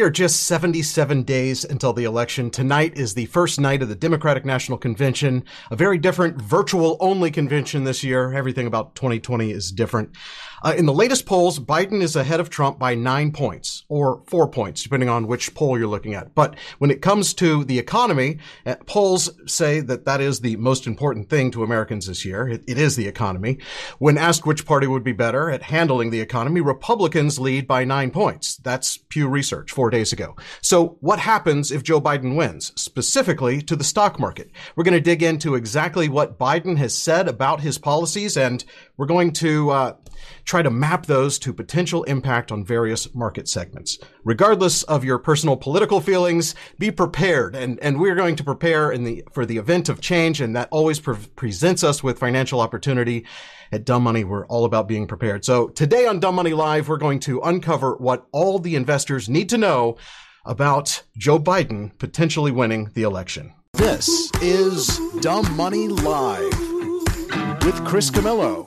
We are just 77 days until the election. Tonight is the first night of the Democratic National Convention, a very different virtual only convention this year. Everything about 2020 is different. Uh, in the latest polls, Biden is ahead of Trump by nine points or four points, depending on which poll you're looking at. But when it comes to the economy, uh, polls say that that is the most important thing to Americans this year. It, it is the economy. When asked which party would be better at handling the economy, Republicans lead by nine points. That's Pew Research four days ago. So what happens if Joe Biden wins, specifically to the stock market? We're going to dig into exactly what Biden has said about his policies, and we're going to uh, try to map those to potential impact on various market segments. Regardless of your personal political feelings, be prepared. And, and we're going to prepare in the, for the event of change. And that always pre- presents us with financial opportunity. At Dumb Money, we're all about being prepared. So today on Dumb Money Live, we're going to uncover what all the investors need to know about Joe Biden potentially winning the election. This is Dumb Money Live with Chris Camillo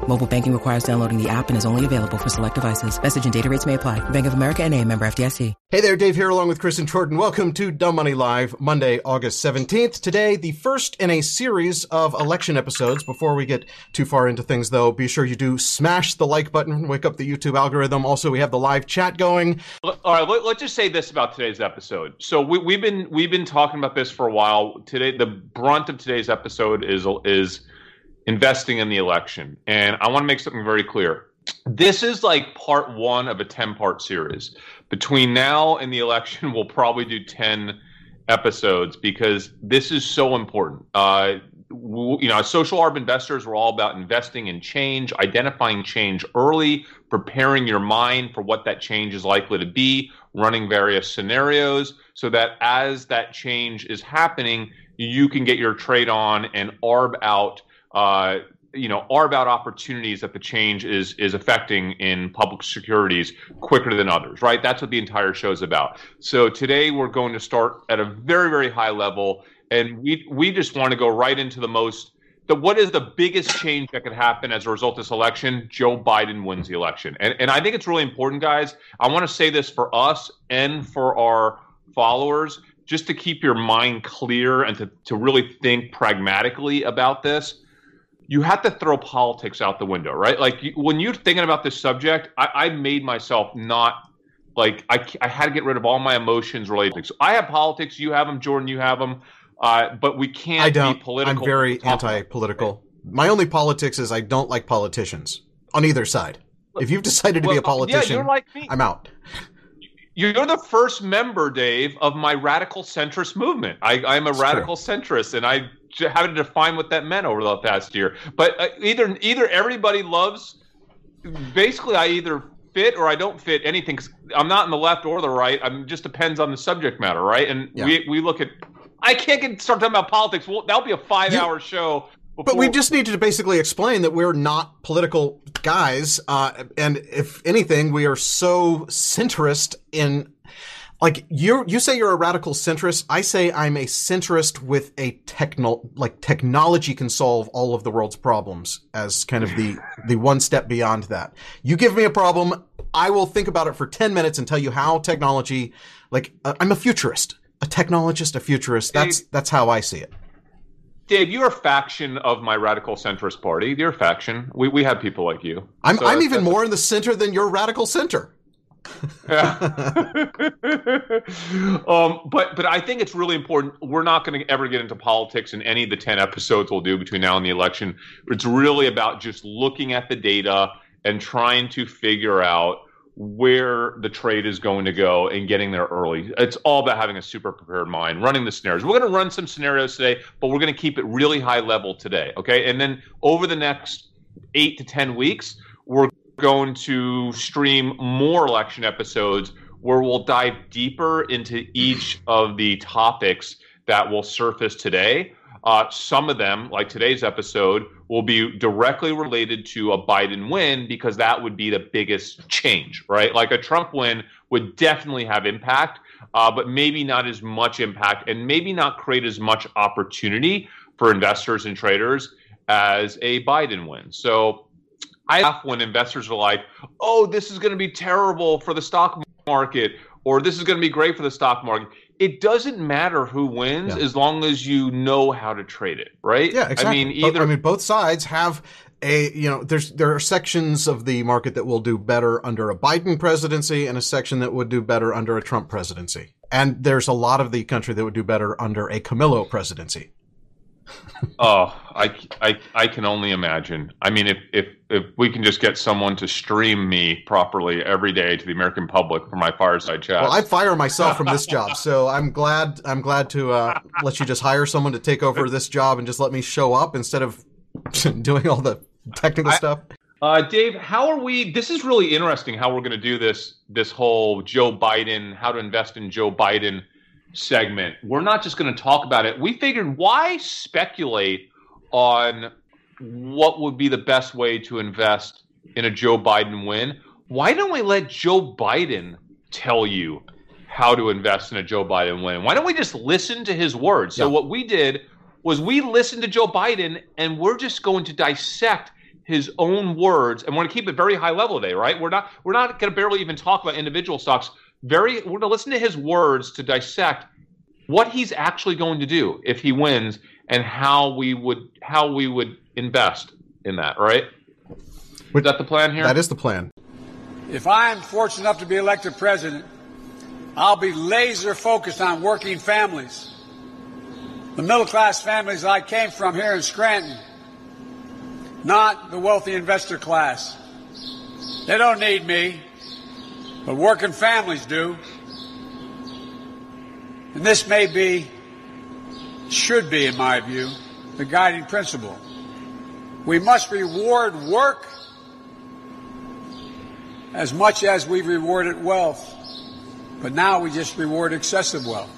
Mobile banking requires downloading the app and is only available for select devices. Message and data rates may apply. Bank of America and a member FDIC. Hey there, Dave here along with Chris and Jordan. Welcome to Dumb Money Live, Monday, August 17th. Today, the first in a series of election episodes. Before we get too far into things though, be sure you do smash the like button, wake up the YouTube algorithm. Also, we have the live chat going. All right, let, us just say this about today's episode. So we, we've been we've been talking about this for a while. Today, the brunt of today's episode is is investing in the election. And I want to make something very clear. This is like part one of a 10 part series. Between now and the election, we'll probably do 10 episodes because this is so important. Uh, you know, as social arb investors, we're all about investing in change, identifying change early, preparing your mind for what that change is likely to be, running various scenarios so that as that change is happening, you can get your trade on and arb out uh, you know are about opportunities that the change is is affecting in public securities quicker than others right? That's what the entire show is about. So today we're going to start at a very very high level and we we just want to go right into the most the what is the biggest change that could happen as a result of this election? Joe biden wins the election. And and i think it's really important guys. I want to say this for us and for our followers just to keep your mind clear and to, to really think pragmatically about this you have to throw politics out the window, right? Like you, when you're thinking about this subject, I, I made myself not like I, I had to get rid of all my emotions related. So I have politics, you have them, Jordan, you have them, uh, but we can't I don't. be political. I'm very anti-political. My only politics is I don't like politicians on either side. If you've decided to well, be a politician, yeah, like I'm out. You're the first member, Dave, of my radical centrist movement. I, I'm a That's radical true. centrist, and I how to define what that meant over the past year. But uh, either either everybody loves. Basically, I either fit or I don't fit anything. Cause I'm not in the left or the right. I'm just depends on the subject matter, right? And yeah. we we look at. I can't get start talking about politics. Well, that'll be a five hour show. Before. But we just need to basically explain that we're not political guys, uh, and if anything, we are so centrist in like you you say you're a radical centrist. I say i'm a centrist with a techno like technology can solve all of the world's problems as kind of the the one step beyond that. You give me a problem i will think about it for 10 minutes and tell you how technology like uh, i'm a futurist. A technologist a futurist. That's dave, that's how i see it. Dave, you're a faction of my radical centrist party. You're a faction. We, we have people like you. I'm, so I'm even more in the center than your radical center yeah. um, but but I think it's really important. We're not going to ever get into politics in any of the ten episodes we'll do between now and the election. It's really about just looking at the data and trying to figure out where the trade is going to go and getting there early. It's all about having a super prepared mind, running the scenarios. We're going to run some scenarios today, but we're going to keep it really high level today. Okay, and then over the next eight to 10 weeks, we're going to stream more election episodes where we'll dive deeper into each of the topics that will surface today. Uh, some of them, like today's episode, will be directly related to a Biden win because that would be the biggest change, right? Like a Trump win would definitely have impact, uh, but maybe not as much impact and maybe not create as much opportunity for investors and traders as a Biden win. So I laugh when investors are like, oh, this is going to be terrible for the stock market or this is going to be great for the stock market it doesn't matter who wins yeah. as long as you know how to trade it, right? Yeah, exactly. I mean, either I mean both sides have a you know there's there are sections of the market that will do better under a Biden presidency and a section that would do better under a Trump presidency. And there's a lot of the country that would do better under a Camillo presidency oh, I, I, I can only imagine. I mean, if, if, if we can just get someone to stream me properly every day to the American public for my fireside chat. Well, I fire myself from this job, so I'm glad I'm glad to uh, let you just hire someone to take over this job and just let me show up instead of doing all the technical I, stuff. Uh, Dave, how are we? This is really interesting. How we're going to do this this whole Joe Biden, how to invest in Joe Biden segment, we're not just going to talk about it. We figured why speculate on what would be the best way to invest in a Joe Biden win? Why don't we let Joe Biden tell you how to invest in a Joe Biden win? Why don't we just listen to his words? So, yeah. what we did was we listened to Joe Biden and we're just going to dissect his own words and we're going to keep it very high level today, right? We're not we're not going to barely even talk about individual stocks very we're going to listen to his words to dissect what he's actually going to do if he wins and how we would how we would invest in that right? Is that the plan here? that is the plan. If i'm fortunate enough to be elected president i'll be laser focused on working families. The middle class families i came from here in scranton not the wealthy investor class. They don't need me but working families do. And this may be, should be, in my view, the guiding principle. We must reward work as much as we rewarded wealth. But now we just reward excessive wealth.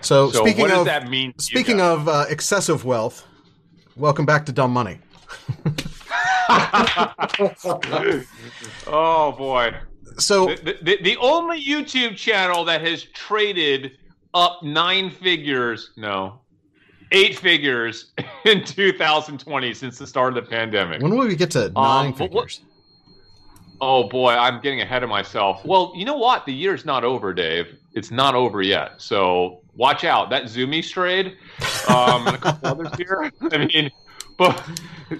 So, so speaking of speaking of uh, excessive wealth, welcome back to Dumb Money. oh boy. So the, the, the, only YouTube channel that has traded up nine figures, no, eight figures in 2020 since the start of the pandemic. When will we get to um, nine um, figures? oh boy, I'm getting ahead of myself. Well, you know what? The year's not over, Dave. It's not over yet. So watch out. That Zumiez trade, um, and a couple others here. I mean, but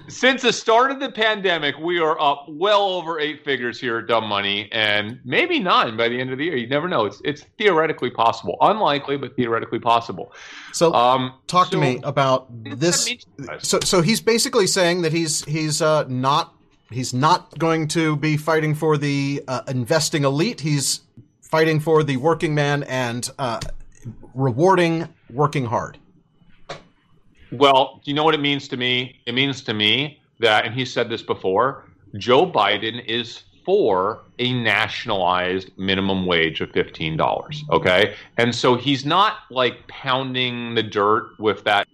since the start of the pandemic, we are up well over eight figures here at Dumb Money, and maybe nine by the end of the year. You never know. It's it's theoretically possible, unlikely, but theoretically possible. So, um, talk so, to me about this. So, so he's basically saying that he's he's uh, not he's not going to be fighting for the uh, investing elite. He's fighting for the working man and uh, rewarding working hard. Well, you know what it means to me? It means to me that, and he said this before, Joe Biden is for a nationalized minimum wage of $15. Okay. And so he's not like pounding the dirt with that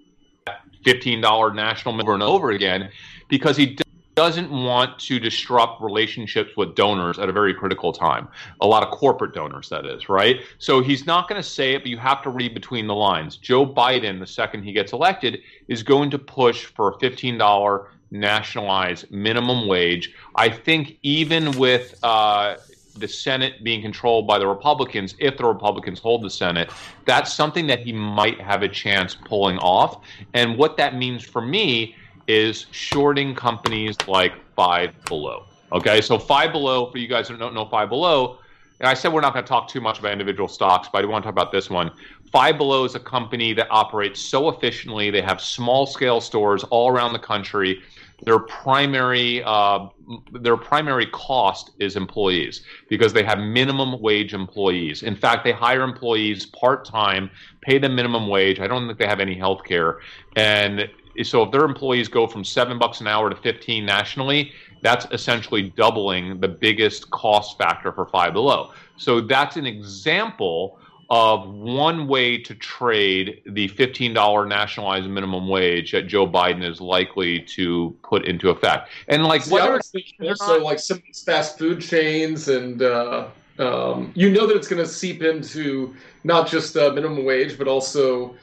$15 national over and over again because he doesn't want to disrupt relationships with donors at a very critical time. A lot of corporate donors, that is, right? So he's not going to say it, but you have to read between the lines. Joe Biden, the second he gets elected, is going to push for a $15 nationalized minimum wage. I think even with uh, the Senate being controlled by the Republicans, if the Republicans hold the Senate, that's something that he might have a chance pulling off. And what that means for me is shorting companies like Five Below. Okay, so Five Below, for you guys who don't know Five Below, and I said we're not going to talk too much about individual stocks, but I do want to talk about this one. Five Below is a company that operates so efficiently. They have small scale stores all around the country. Their primary uh, their primary cost is employees because they have minimum wage employees. In fact, they hire employees part time, pay them minimum wage. I don't think they have any health care, and so if their employees go from seven bucks an hour to 15 nationally, that's essentially doubling the biggest cost factor for Five Below. So that's an example of one way to trade the $15 nationalized minimum wage that Joe Biden is likely to put into effect. And like See, whether also like some fast food chains and uh, um, you know that it's going to seep into not just uh, minimum wage, but also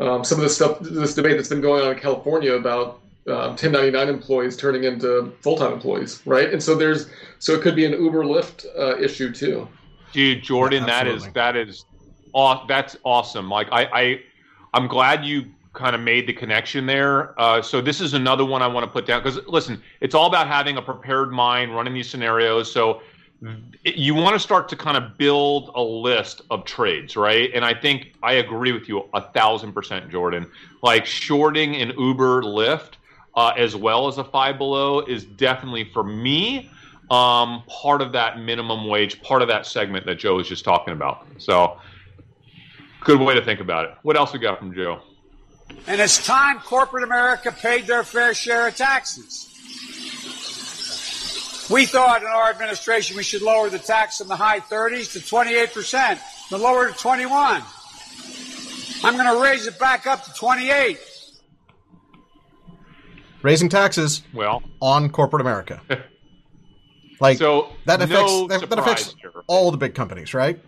um, some of the stuff, this debate that's been going on in California about uh, 1099 employees turning into full-time employees, right? And so there's so it could be an Uber Lyft uh, issue too. Dude, Jordan, yeah, that is that is aw- that's awesome. Like I, I I'm glad you kind of made the connection there. Uh, so this is another one I want to put down because listen, it's all about having a prepared mind, running these scenarios. So you want to start to kind of build a list of trades, right? And I think I agree with you a thousand percent, Jordan. Like shorting an Uber Lyft uh, as well as a five below is definitely for me um, part of that minimum wage, part of that segment that Joe was just talking about. So good way to think about it. What else we got from Joe? And it's time corporate America paid their fair share of taxes. We thought in our administration we should lower the tax from the high 30s to 28%, then lower to 21. I'm going to raise it back up to 28. Raising taxes well on corporate America. like so that affects no that, that affects here. all the big companies, right?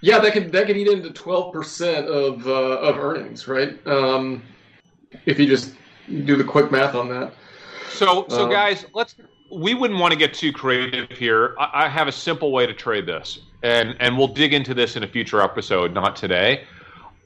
Yeah, that could that could eat into twelve percent of uh, of earnings, right? Um, if you just do the quick math on that. So, so um, guys, let's we wouldn't want to get too creative here. I, I, have a simple way to trade this, and and we'll dig into this in a future episode, not today.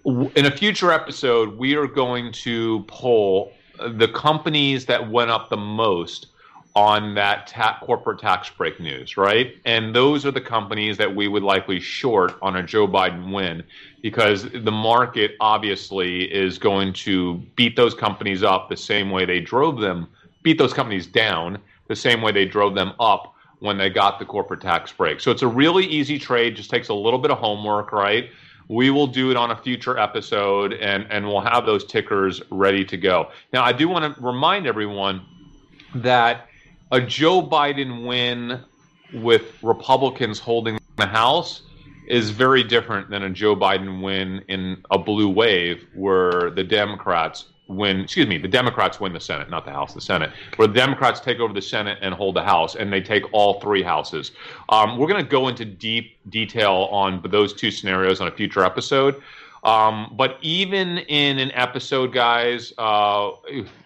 In a future episode, we are going to pull the companies that went up the most on that ta- corporate tax break news, right? And those are the companies that we would likely short on a Joe Biden win because the market obviously is going to beat those companies up the same way they drove them, beat those companies down the same way they drove them up when they got the corporate tax break. So it's a really easy trade, just takes a little bit of homework, right? We will do it on a future episode and, and we'll have those tickers ready to go. Now, I do want to remind everyone that a Joe Biden win with Republicans holding the House is very different than a Joe Biden win in a blue wave where the Democrats win, excuse me, the Democrats win the Senate, not the House, the Senate, where the Democrats take over the Senate and hold the House, and they take all three houses. Um, we're going to go into deep detail on those two scenarios on a future episode. Um, but even in an episode, guys, uh,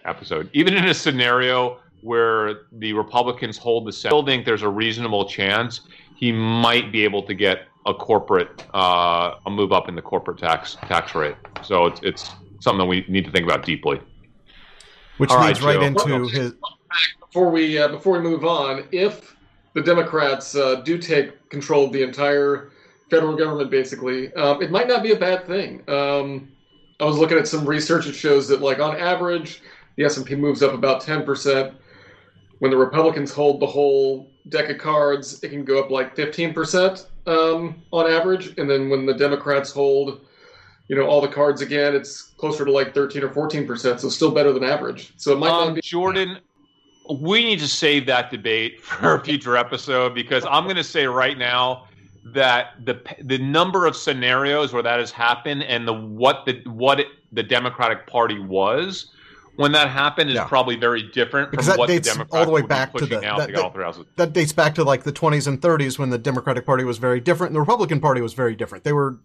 episode, even in a scenario where the Republicans hold the Senate, I still think there's a reasonable chance he might be able to get a corporate, uh, a move up in the corporate tax tax rate. So it's, it's something that we need to think about deeply. Which All leads right, right into his. Before we uh, before we move on, if the Democrats uh, do take control of the entire federal government, basically, um, it might not be a bad thing. Um, I was looking at some research that shows that, like on average, the S and P moves up about ten percent. When the Republicans hold the whole deck of cards, it can go up like fifteen percent um, on average, and then when the Democrats hold you know all the cards again, it's closer to like 13 or 14 percent, so still better than average. So it might um, not be Jordan. We need to save that debate for a future episode because I'm going to say right now that the the number of scenarios where that has happened and the what the what it, the Democratic Party was when that happened is yeah. probably very different because that dates all the way back to the that, that, that, dates back to like the 20s and 30s when the Democratic Party was very different and the Republican Party was very different. They were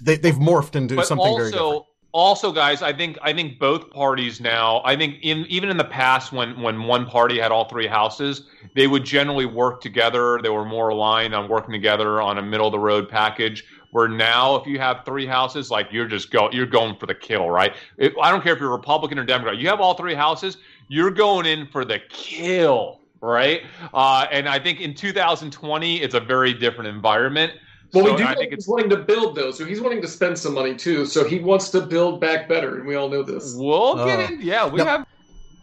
they, they've morphed into but something also, very different. Also, guys, I think I think both parties now. I think in even in the past, when when one party had all three houses, they would generally work together. They were more aligned on working together on a middle of the road package. Where now, if you have three houses, like you're just go, you're going for the kill, right? It, I don't care if you're Republican or Democrat. You have all three houses, you're going in for the kill, right? Uh, and I think in 2020, it's a very different environment. Well, so we do I think he's wanting to build though, so he's wanting to spend some money too. So he wants to build back better, and we all know this. We'll uh, get in. Yeah, we no, have.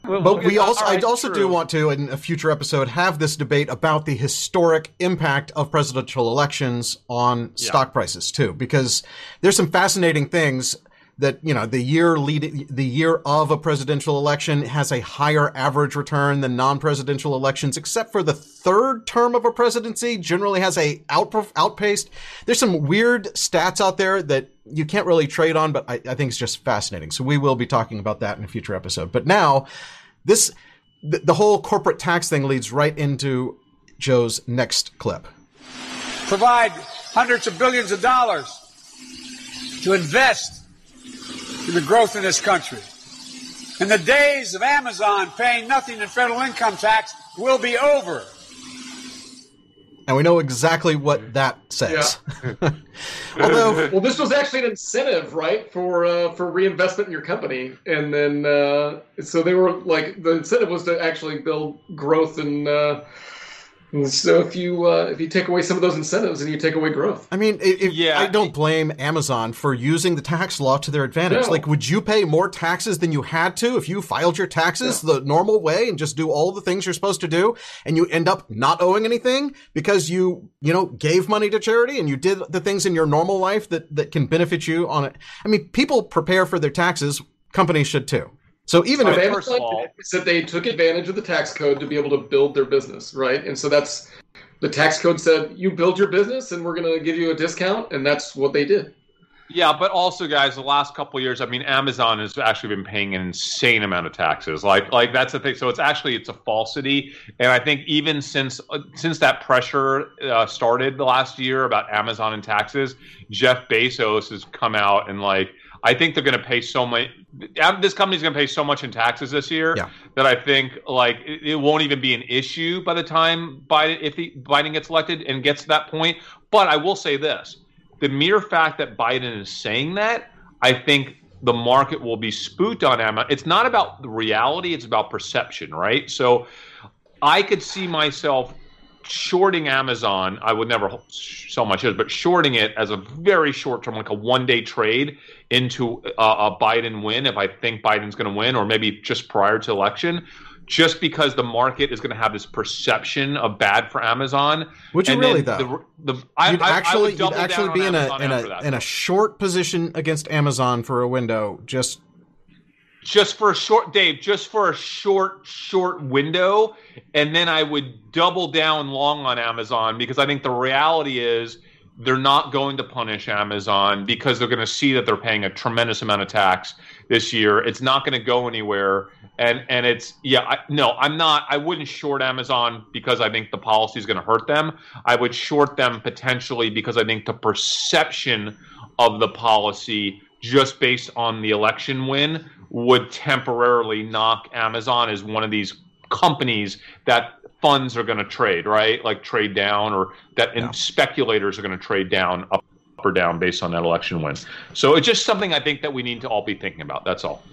We'll, but we'll we also, right, I also true. do want to, in a future episode, have this debate about the historic impact of presidential elections on yeah. stock prices too, because there's some fascinating things that you know the year leading the year of a presidential election has a higher average return than non-presidential elections, except for the third term of a presidency generally has a out, outpaced. There's some weird stats out there that you can't really trade on, but I, I think it's just fascinating. So we will be talking about that in a future episode. But now, this the, the whole corporate tax thing leads right into Joe's next clip. Provide hundreds of billions of dollars to invest in the growth in this country. And the days of Amazon paying nothing in federal income tax will be over. And we know exactly what that says. Yeah. Although, well, this was actually an incentive, right, for uh, for reinvestment in your company, and then uh, so they were like the incentive was to actually build growth and. Uh, so if you uh, if you take away some of those incentives and you take away growth, I mean, if, yeah, I don't blame Amazon for using the tax law to their advantage. No. Like, would you pay more taxes than you had to if you filed your taxes yeah. the normal way and just do all the things you're supposed to do, and you end up not owing anything because you you know gave money to charity and you did the things in your normal life that that can benefit you on it? I mean, people prepare for their taxes. Companies should too. So even if first of all, that they took advantage of the tax code to be able to build their business, right? And so that's the tax code said you build your business and we're going to give you a discount, and that's what they did. Yeah, but also, guys, the last couple years, I mean, Amazon has actually been paying an insane amount of taxes. Like, like that's the thing. So it's actually it's a falsity, and I think even since uh, since that pressure uh, started the last year about Amazon and taxes, Jeff Bezos has come out and like I think they're going to pay so much. This company's going to pay so much in taxes this year yeah. that I think like it, it, won't even be an issue by the time Biden if he, Biden gets elected and gets to that point. But I will say this: the mere fact that Biden is saying that, I think the market will be spooked on Amazon. It's not about the reality; it's about perception, right? So I could see myself shorting Amazon, I would never sell my shares, but shorting it as a very short term, like a one day trade into a, a Biden win, if I think Biden's going to win, or maybe just prior to election, just because the market is going to have this perception of bad for Amazon. Would you really though? The, the, I, you'd actually, you'd actually be in a in a in a short position against Amazon for a window, just just for a short Dave, just for a short, short window, and then I would double down long on Amazon because I think the reality is they're not going to punish Amazon because they're going to see that they're paying a tremendous amount of tax this year. It's not going to go anywhere, and and it's yeah, I, no, I'm not. I wouldn't short Amazon because I think the policy is going to hurt them. I would short them potentially because I think the perception of the policy just based on the election win would temporarily knock Amazon as one of these companies that funds are going to trade, right? Like trade down, or that yeah. speculators are going to trade down up or down based on that election win. So it's just something I think that we need to all be thinking about. That's all.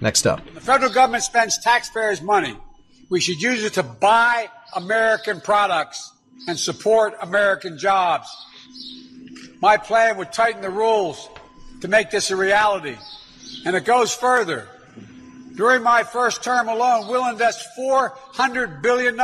Next up. The federal government spends taxpayers' money. We should use it to buy American products and support American jobs. My plan would tighten the rules to make this a reality. And it goes further. During my first term alone, we'll invest $400 billion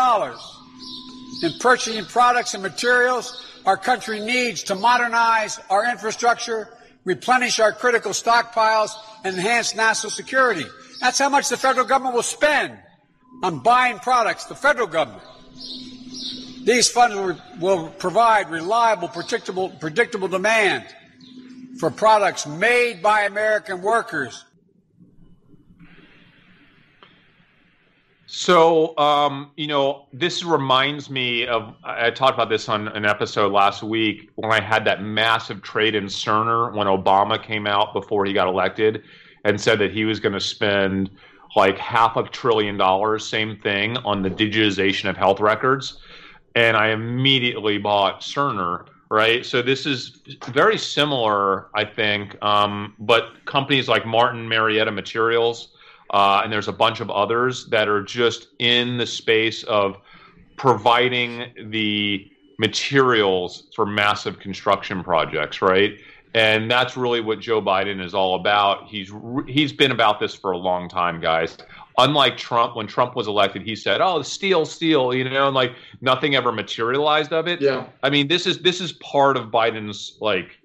in purchasing products and materials our country needs to modernize our infrastructure, replenish our critical stockpiles, and enhance national security. That's how much the federal government will spend on buying products, the federal government. These funds will, provide reliable, predictable, predictable demand for products made by American workers. So, um, you know, this reminds me of I talked about this on an episode last week when I had that massive trade in Cerner when Obama came out before he got elected and said that he was going to spend like half a trillion dollars, same thing, on the digitization of health records. And I immediately bought Cerner right? So this is very similar, I think. Um, but companies like Martin Marietta Materials, uh, and there's a bunch of others that are just in the space of providing the materials for massive construction projects, right? And that's really what Joe Biden is all about. He's he's been about this for a long time, guys unlike Trump, when Trump was elected, he said, "Oh, steal, steal," you know, and like nothing ever materialized of it. Yeah. I mean, this is this is part of Biden's like.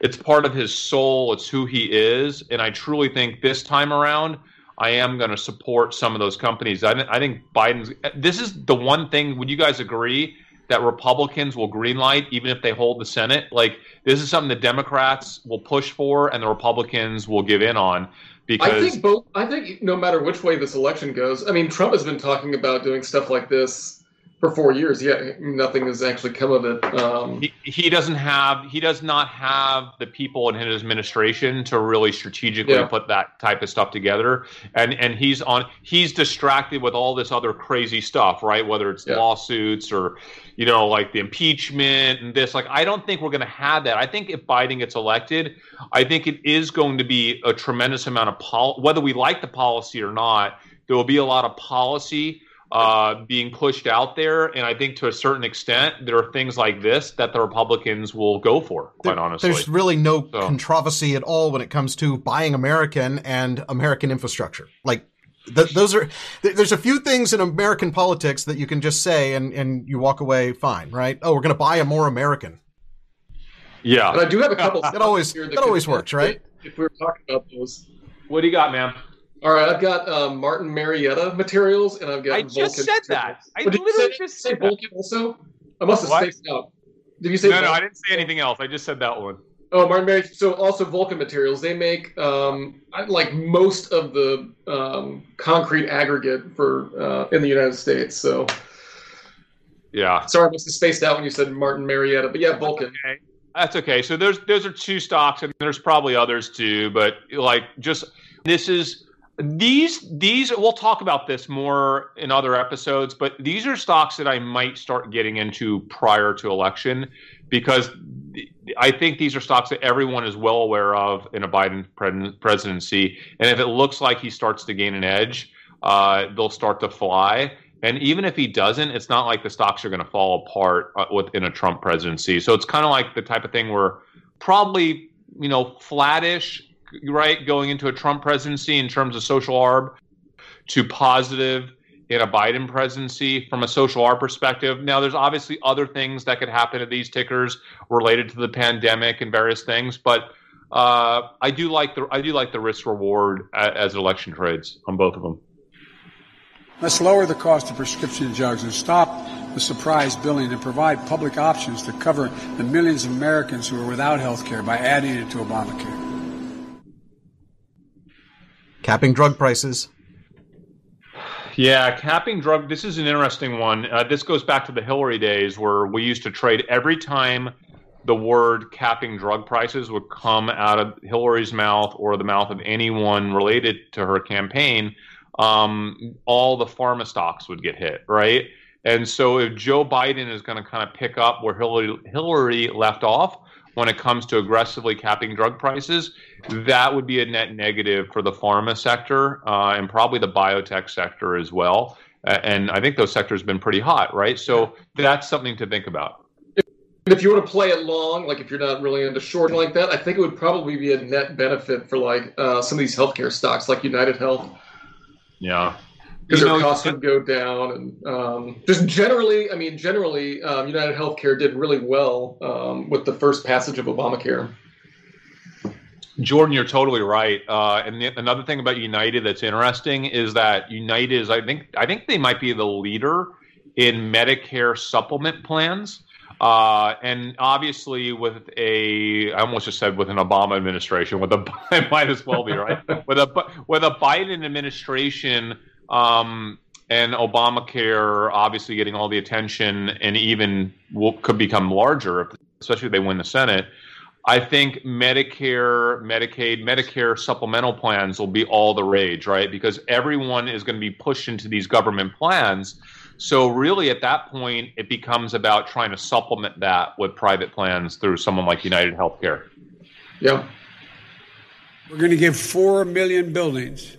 it's part of his soul. It's who he is, and I truly think this time around, I am going to support some of those companies. I, I think Biden's. This is the one thing. Would you guys agree that Republicans will greenlight even if they hold the Senate? Like this is something the Democrats will push for, and the Republicans will give in on. Because I think both. I think no matter which way this election goes, I mean, Trump has been talking about doing stuff like this for four years. Yeah, nothing has actually come of it. Um, he, he doesn't have he does not have the people in his administration to really strategically yeah. put that type of stuff together. And and he's on he's distracted with all this other crazy stuff, right? Whether it's yeah. lawsuits or you know like the impeachment and this. Like I don't think we're going to have that. I think if Biden gets elected, I think it is going to be a tremendous amount of pol- whether we like the policy or not. There will be a lot of policy uh, being pushed out there. And I think to a certain extent, there are things like this that the Republicans will go for, quite there, honestly. There's really no so. controversy at all when it comes to buying American and American infrastructure. Like, th- those are there's a few things in American politics that you can just say and, and you walk away fine, right? Oh, we're going to buy a more American. Yeah, but I do have a couple. that always that, that always works, right? If we were talking about those, what do you got, man? All right, I've got um, Martin Marietta materials, and I've got. I just said that. I literally say, just said Vulcan that. also. I must have what? spaced out. Did you say? No, Vulcan? no, I didn't say anything else. I just said that one. Oh, Martin Marietta. So also Vulcan materials. They make um, like most of the um, concrete aggregate for uh, in the United States. So. Yeah. Sorry, I must have spaced out when you said Martin Marietta, but yeah, Vulcan. Okay. That's okay. So those those are two stocks, and there's probably others too. But like, just this is these these we'll talk about this more in other episodes but these are stocks that i might start getting into prior to election because i think these are stocks that everyone is well aware of in a biden presidency. And if it looks like he starts to gain an edge uh, they'll start to fly. And even if he doesn't it's not like the stocks are going to fall apart uh, within a trump presidency. So it's kind of like the type of thing where probably you know flattish right, going into a Trump presidency in terms of social arb to positive in a Biden presidency from a social arb perspective. Now, there's obviously other things that could happen to these tickers related to the pandemic and various things, but uh, I do like the I do like the risk reward as election trades on both of them. Let's lower the cost of prescription drugs and stop the surprise billing and provide public options to cover the millions of Americans who are without health care by adding it to Obamacare capping drug prices. Yeah, capping drug. This is an interesting one. Uh, this goes back to the Hillary days where we used to trade every time the word capping drug prices would come out of Hillary's mouth or the mouth of anyone related to her campaign. Um, all the pharma stocks would get hit, right? And so if Joe Biden is going to kind of pick up where Hillary, Hillary left off, when it comes to aggressively capping drug prices, that would be a net negative for the pharma sector uh, and probably the biotech sector as well. Uh, and I think those sectors have been pretty hot, right? So that's something to think about. If you want to play it long, like if you're not really into shorting like that, I think it would probably be a net benefit for like uh, some of these healthcare stocks, like United Health. Yeah, because their costs would go down, and um, just generally, I mean, generally, um, United Healthcare did really well um, with the first passage of Obamacare. Jordan, you're totally right. Uh, and the, another thing about United that's interesting is that United is, I think, I think they might be the leader in Medicare supplement plans. Uh, and obviously, with a, I almost just said with an Obama administration, with a, I might as well be right, with a with a Biden administration um, and Obamacare obviously getting all the attention and even will, could become larger, especially if they win the Senate. I think Medicare, Medicaid, Medicare supplemental plans will be all the rage, right? Because everyone is going to be pushed into these government plans. So, really, at that point, it becomes about trying to supplement that with private plans through someone like United Healthcare. Yeah. We're going to give 4 million buildings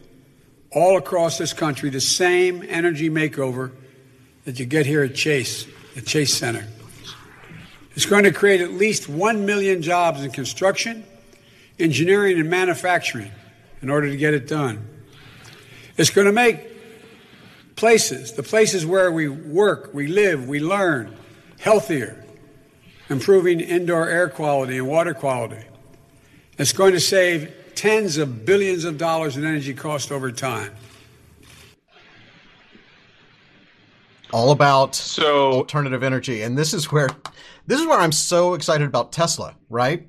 all across this country the same energy makeover that you get here at Chase, the Chase Center. It's going to create at least 1 million jobs in construction, engineering, and manufacturing in order to get it done. It's going to make places, the places where we work, we live, we learn, healthier, improving indoor air quality and water quality, It's going to save tens of billions of dollars in energy cost over time. All about So alternative energy, and this is where this is where I'm so excited about Tesla. Right?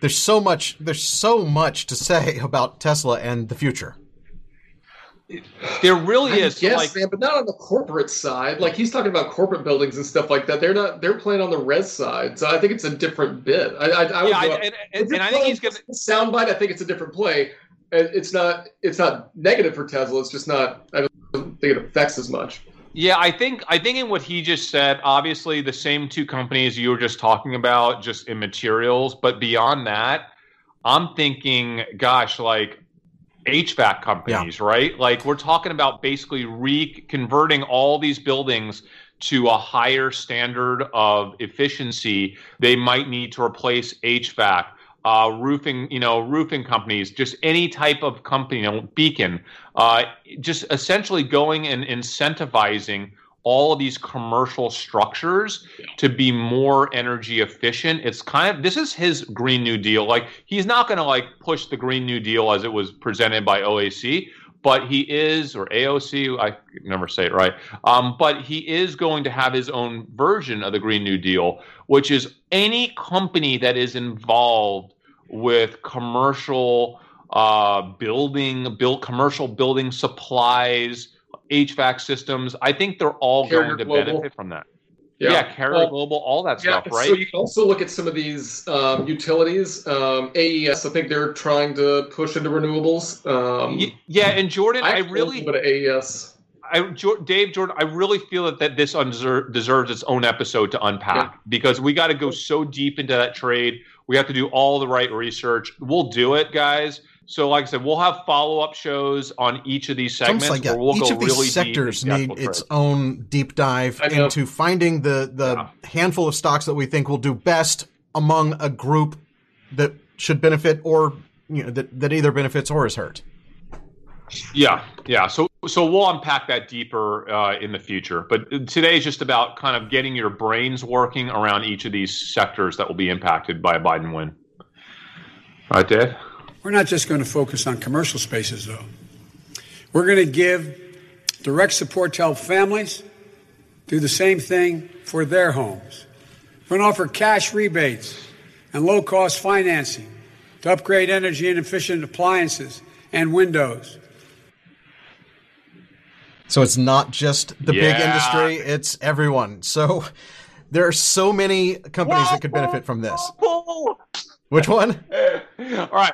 There's so much. There's so much to say about Tesla and the future. There really I is guess, like man, but not on the corporate side. Like he's talking about corporate buildings and stuff like that. They're not. They're playing on the res side, so I think it's a different bit. I, I, I yeah, and, and, and I think he's gonna soundbite. I think it's a different play. Uh, it's not. It's not negative for Tesla. It's just not. I don't think it affects as much. Yeah, I think I think in what he just said, obviously the same two companies you were just talking about, just in materials, but beyond that, I'm thinking, gosh, like HVAC companies, right? Like we're talking about basically reconverting all these buildings to a higher standard of efficiency. They might need to replace HVAC. Uh, roofing, you know, roofing companies, just any type of company, you know, Beacon, uh, just essentially going and incentivizing all of these commercial structures to be more energy efficient. It's kind of this is his Green New Deal. Like he's not going to like push the Green New Deal as it was presented by OAC, but he is or AOC. I never say it right. Um, but he is going to have his own version of the Green New Deal, which is any company that is involved with commercial uh, building, build commercial building supplies, HVAC systems. I think they're all Carrier going to Global. benefit from that. Yeah, Carrier Well, Global, all that Yeah, stuff, right? so you can also look at some of these um, utilities. Um, AES, I think they're trying to push into renewables. Um, yeah, and Jordan, I, actually really, but AES. I, Dave Jordan, I really feel that, that this deserves its own episode to unpack because we got to go so deep into that trade. We have to do all the right research. We'll do it, guys. So, like I said, we'll have follow up shows on each of these segments like where we'll each go of these really sectors need its trade. own deep dive into finding the the Yeah. handful of stocks that we think will do best among a group that should benefit or you know that, that either benefits or is hurt. Yeah, yeah. So so we'll unpack that deeper uh, in the future. But today is just about kind of getting your brains working around each of these sectors that will be impacted by a Biden win. All right, Dave. We're not just going to focus on commercial spaces, though. We're going to give direct support to help families do the same thing for their homes. We're going to offer cash rebates and low cost financing to upgrade energy and efficient appliances and windows. So it's not just the big industry; it's everyone. So there are so many companies that could benefit from this. Whirlpool! Which one? All right.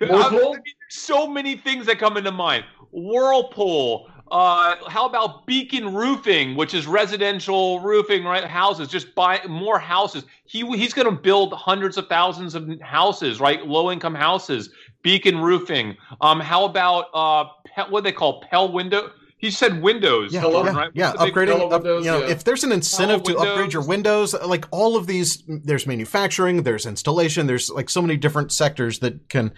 Whirlpool? I mean, so many things that come into mind. Whirlpool. Uh, how about Beacon Roofing, which is residential roofing, right? Houses, just buy more houses. He he's going to build hundreds of thousands of houses, right? Low income houses. Beacon Roofing. Um, how about uh, what do they call Pella Window? He said windows. Yeah, Jordan, yeah, right? yeah. What's the big- Upgrading, up, windows, you know, yeah. if there's an incentive to Yellow upgrade your windows, like all of these, there's manufacturing, there's installation, there's like so many different sectors that can.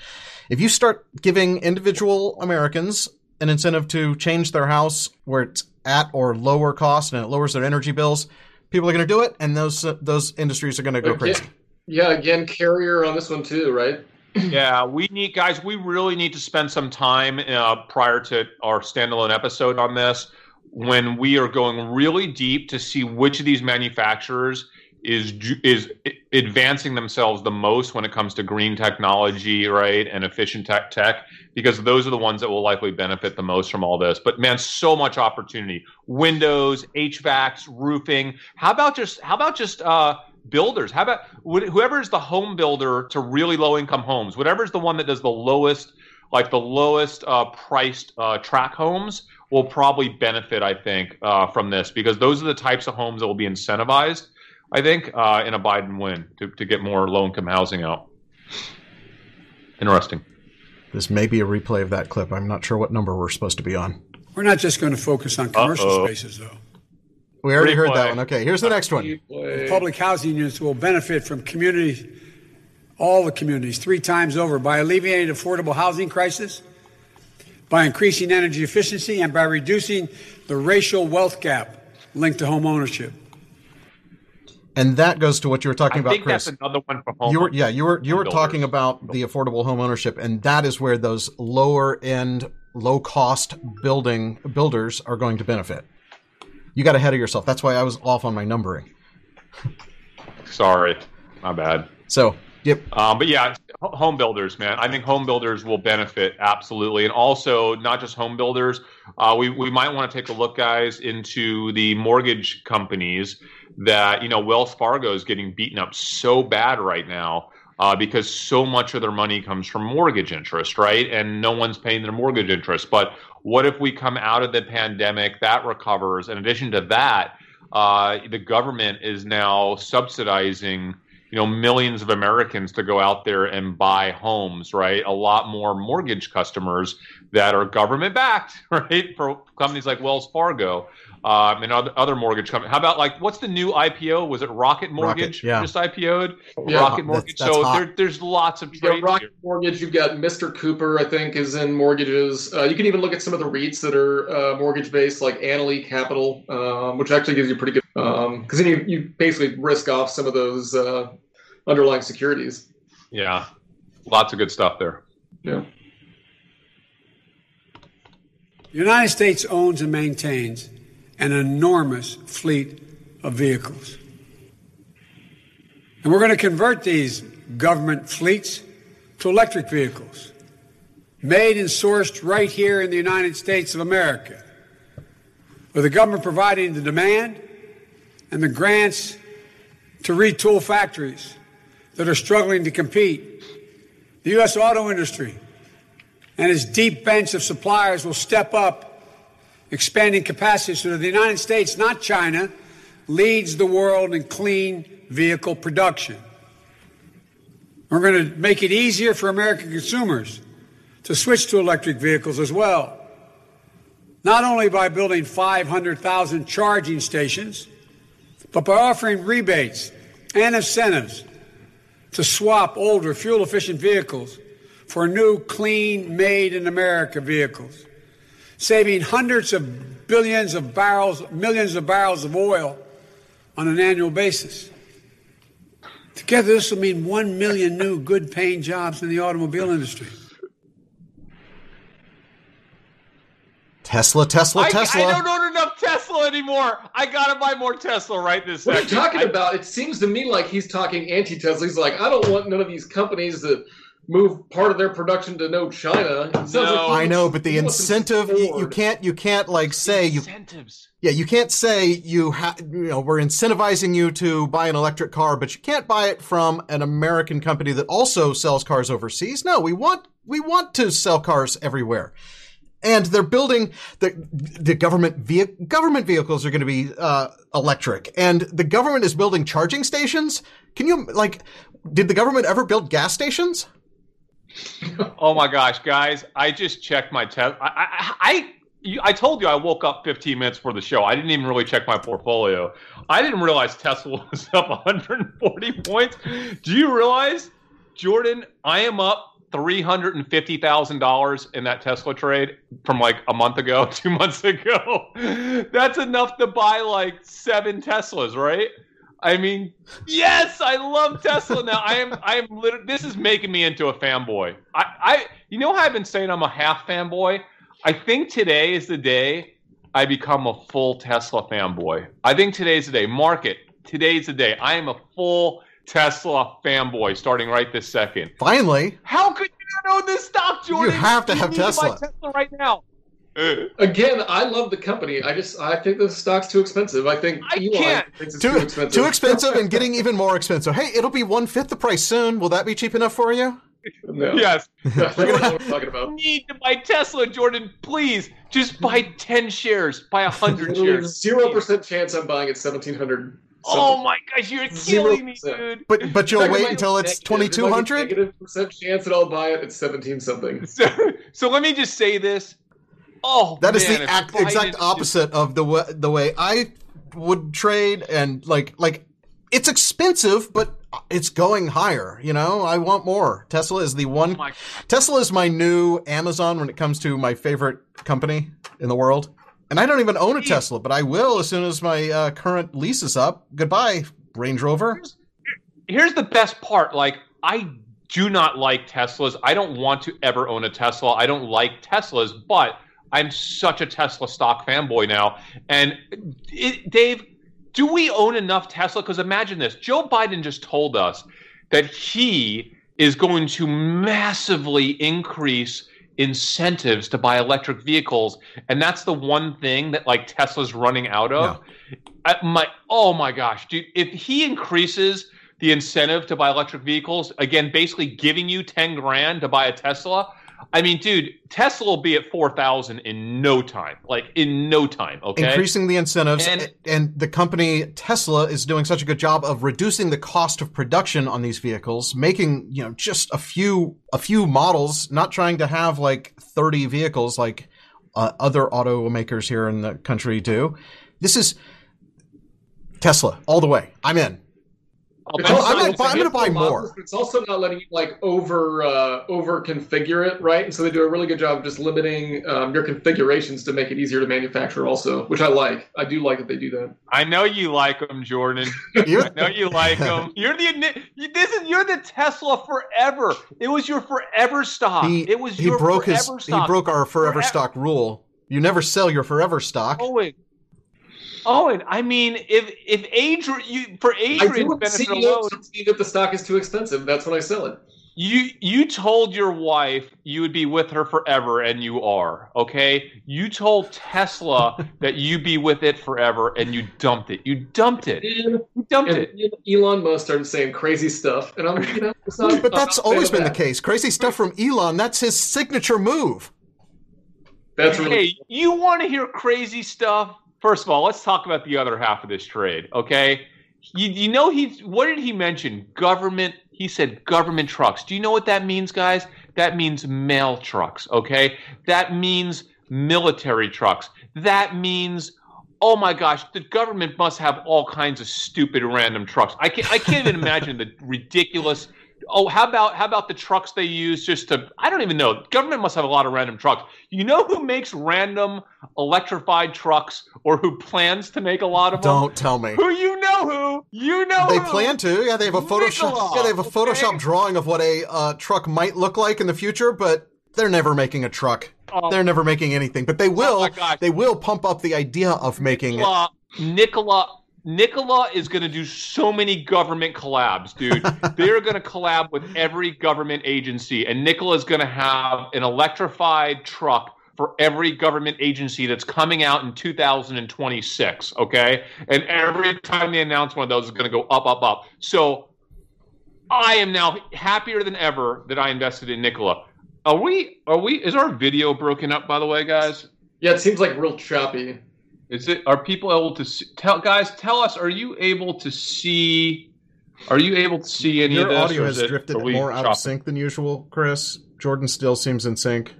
If you start giving individual Americans an incentive to change their house where it's at or lower cost and it lowers their energy bills, people are going to do it, and those uh, those industries are going to go Again- crazy. Yeah, again, carrier on this one too, right? Yeah, we need guys. We really need to spend some time uh, prior to our standalone episode on this when we are going really deep to see which of these manufacturers is is advancing themselves the most when it comes to green technology, right, and efficient tech tech, because those are the ones that will likely benefit the most from all this. But man, so much opportunity: windows, HVACs, roofing. How about just how about just uh, builders? How about whoever is the home builder to really low income homes? Whatever is the one that does the lowest, like the lowest uh, priced uh, tract homes, will probably benefit. I think uh, from this because those are the types of homes that will be incentivized. I think uh, in a Biden win to, to get more low income housing out. Interesting. This may be a replay of that clip. I'm not sure what number we're supposed to be on. We're not just going to focus on commercial Uh-oh. spaces, though. We already heard that one. Okay, here's the next one. Public housing units will benefit from community, all the communities, three times over by alleviating the affordable housing crisis, by increasing energy efficiency, and by reducing the racial wealth gap linked to home ownership. And that goes to what you were talking I about, think Chris. that's another one for home. You were, yeah, you were, you were builders. talking about the affordable home ownership, and that is where those lower end, low cost building builders are going to benefit. You got ahead of yourself. That's why I was off on my numbering. Sorry, my bad. So, yep, Um, but yeah, home builders, man. I think home builders will benefit absolutely, and also not just home builders. Uh, we we might want to take a look, guys, into the mortgage companies that you know Wells Fargo is getting beaten up so bad right now. Uh, because so much of their money comes from mortgage interest, right? And no one's paying their mortgage interest. But what if we come out of the pandemic, that recovers? In addition to that, uh, the government is now subsidizing you know millions of Americans to go out there and buy homes, right? A lot more mortgage customers that are government backed, right? For companies like Wells Fargo um, and other, other mortgage companies. How about like what's the new IPO? Was it Rocket Mortgage? yeah. just IPO'd. Yeah. Rocket Mortgage. that's so hot. there, there's lots of You've got trades Rocket here. Mortgage. You've got Mr. Cooper, I think, is in mortgages. Uh, you can even look at some of the REITs that are uh, mortgage based, like Annaly Capital, um, which actually gives you pretty good. Because then you, you basically risk off some of those uh, underlying securities. Yeah, lots of good stuff there. Yeah. The United States owns and maintains an enormous fleet of vehicles. And we're going to convert these government fleets to electric vehicles, made and sourced right here in the United States of America, with the government providing the demand and the grants to retool factories that are struggling to compete. The U.S. auto industry and its deep bench of suppliers will step up, expanding capacity so that the United States, not China, leads the world in clean vehicle production. We're going to make it easier for American consumers to switch to electric vehicles as well. Not only by building 500,000 charging stations, but by offering rebates and incentives to swap older fuel efficient vehicles for new, clean, made in America vehicles, saving hundreds of billions of barrels, millions of barrels of oil on an annual basis. Together, this will mean one million new, good paying jobs in the automobile industry. Tesla, Tesla, I, Tesla. I don't own enough Tesla anymore. I gotta buy more Tesla right this What are second. you talking I- about? It seems to me like he's talking anti-Tesla. He's like, I don't want none of these companies to move part of their production to no China. No. like I know, but the he wants them to incentive you, you can't you can't like say you incentives. yeah you can't say you have you know we're incentivizing you to buy an electric car, but you can't buy it from an American company that also sells cars overseas. No, we want we want to sell cars everywhere. And they're building the the government ve- government vehicles are going to be uh, electric, and the government is building charging stations. Can you like? Did the government ever build gas stations? Oh my gosh, guys! I just checked my test. I, I, I, I told you I woke up 15 minutes for the show. I didn't even really check my portfolio. I didn't realize Tesla was up 140 points. Do you realize, Jordan? I am up three hundred and fifty thousand dollars in that Tesla trade from like a month ago, two months ago. That's enough to buy like seven Teslas, right? I mean, yes, I love Tesla now. I am, I am literally. This is making me into a fanboy. I, I, you know how I've been saying I'm a half fanboy. I think today is the day I become a full Tesla fanboy. I think today's the day. Market. Today's the day. I am a full Tesla fanboy, starting right this second. Finally, How could you not own this stock, Jordan? You have to have need Tesla. buy Tesla right now. Again, I love the company. I just I think the stock's too expensive. I think I Eli can't. thinks it's too, too expensive. too expensive and getting even more expensive. Hey, it'll be one fifth the price soon. Will that be cheap enough for you? No. Yes. That's what I'm talking about. need to buy Tesla, Jordan. Please, just buy ten shares. Buy hundred shares. Zero percent chance I'm buying at seventeen hundred. Oh my gosh, you're killing me, 0%. dude. But but you'll wait until it's twenty two hundred. Negative percent chance that I'll buy it at seventeen something. So, so let me just say this. Oh, That is man, the act, exact opposite of the way, the way I would trade and like like it's expensive, but it's going higher. You know, I want more. Tesla is the one. my- Tesla is my new Amazon when it comes to my favorite company in the world. And I don't even own a Tesla, but I will as soon as my uh, current lease is up. Goodbye, Range Rover. Here's, here's the best part. Like, I do not like Teslas. I don't want to ever own a Tesla. I don't like Teslas, but I'm such a Tesla stock fanboy now. And it, Dave, do we own enough Tesla? Because imagine this Joe Biden just told us that he is going to massively increase incentives to buy electric vehicles and that's the one thing that like tesla's running out of yeah. my oh my gosh dude if he increases the incentive to buy electric vehicles again basically giving you 10 grand to buy a tesla I mean, dude, Tesla will be at four thousand in no time. Like in no time. Okay, increasing the incentives, and, and the company Tesla is doing such a good job of reducing the cost of production on these vehicles, making you know just a few a few models, not trying to have like thirty vehicles like uh, other automakers here in the country do. This is Tesla all the way. I'm in. It's also, I'm, gonna, I'm gonna buy more. But It's also not letting you like over uh, over configure it, right? And so they do a really good job of just limiting um, your configurations to make it easier to manufacture, also, which I like. I do like that they do that. I know you like them, Jordan. I know you like them. You're the this is you're the Tesla forever. It was your forever stock. He, it was he broke his stock. he broke our forever, forever stock rule. You never sell your forever stock. Oh wait. Owen, I mean, if if Adrian, you, for Adrian's benefit alone, see that the stock is too expensive. That's when I sell it. You you told your wife you would be with her forever, and you are. Okay, you told Tesla that you'd be with it forever, and you dumped it. You dumped it. you dumped and it. Elon Musk started saying crazy stuff, and I'm you know, not, but that's always been that. the case. Crazy stuff from Elon. That's his signature move. That's really hey, cool. you want to hear crazy stuff? First of all, let's talk about the other half of this trade, okay? You, you know he what did he mention? Government. He said government trucks. Do you know what that means, guys? That means mail trucks, okay? That means military trucks. That means oh my gosh, the government must have all kinds of stupid random trucks. I can't I can't even imagine the ridiculous oh, how about how about the trucks they use just to I don't even know. Government must have a lot of random trucks. You know who makes random electrified trucks or who plans to make a lot of them? Don't tell me. Who you know who? You know They who. plan to. Yeah, they have a Photoshop Nikola, Yeah, they have a Photoshop okay? drawing of what a uh, truck might look like in the future, but they're never making a truck. Oh. They're never making anything, but they oh will. Oh they will pump up the idea of making Nikola, it. Nikola Nikola is going to do so many government collabs, dude. They're going to collab with every government agency, and Nikola is going to have an electrified truck for every government agency that's coming out in 2026. Okay, and every time they announce one of those is going to go up, up, up. So I am now happier than ever that I invested in Nikola. Are we? Are we? Is our video broken up? By the way, guys. Yeah, it seems like real choppy. Is it? Are people able to see, tell? Guys, tell us. Are you able to see? Are you able to see any Your of this? Your audio has it, drifted more out of sync than usual, Chris. Jordan still seems in sync,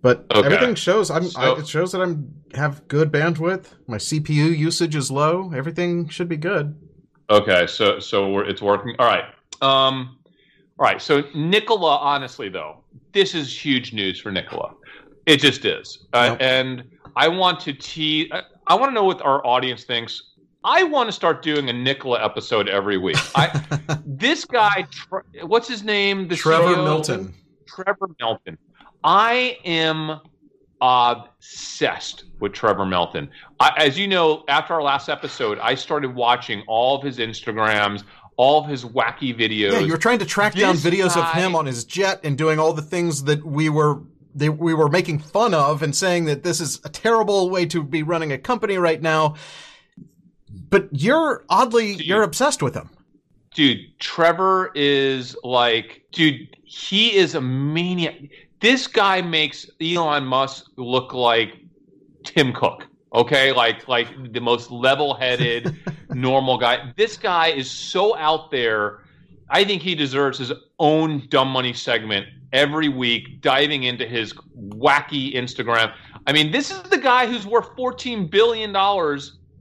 but okay. everything shows. I'm. So, I, it shows that I'm have good bandwidth. My CPU usage is low. Everything should be good. Okay, so so it's working. All right. Um, all right. So Nikola, honestly though, this is huge news for Nikola. It just is, uh, nope. and I want to tease. I want to know what our audience thinks. I want to start doing a Nikola episode every week. I, this guy, what's his name? The Trevor CEO, Milton. Trevor Milton. I am obsessed with Trevor Milton. I, as you know, after our last episode, I started watching all of his Instagrams, all of his wacky videos. Yeah, you were trying to track this down videos guy, of him on his jet and doing all the things that we were they, we were making fun of and saying that this is a terrible way to be running a company right now. But you're oddly, dude, you're obsessed with him. Dude, Trevor is like, dude, he is a maniac. This guy makes Elon Musk look like Tim Cook. Okay, like like the most level-headed, normal guy. This guy is so out there. I think he deserves his own dumb money segment every week, diving into his wacky Instagram. I mean, this is the guy who's worth $14 billion.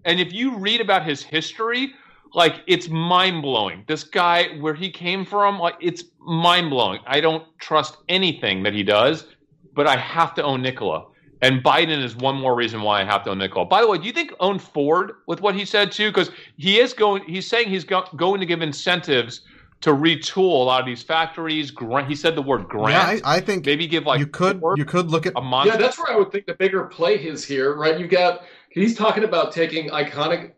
And if you read about his history, like it's mind blowing. This guy, where he came from, like it's mind blowing. I don't trust anything that he does, but I have to own Nikola. And Biden is one more reason why I have to own Nikola. By the way, do you think own Ford with what he said too? Because he is going. He's saying he's go, going to give incentives to retool a lot of these factories. Grant, he said the word grant. Yeah, I, I think maybe give like you could Ford you could look at a month. Yeah, that's where I would think the bigger play is here, right? You got he's talking about taking iconic,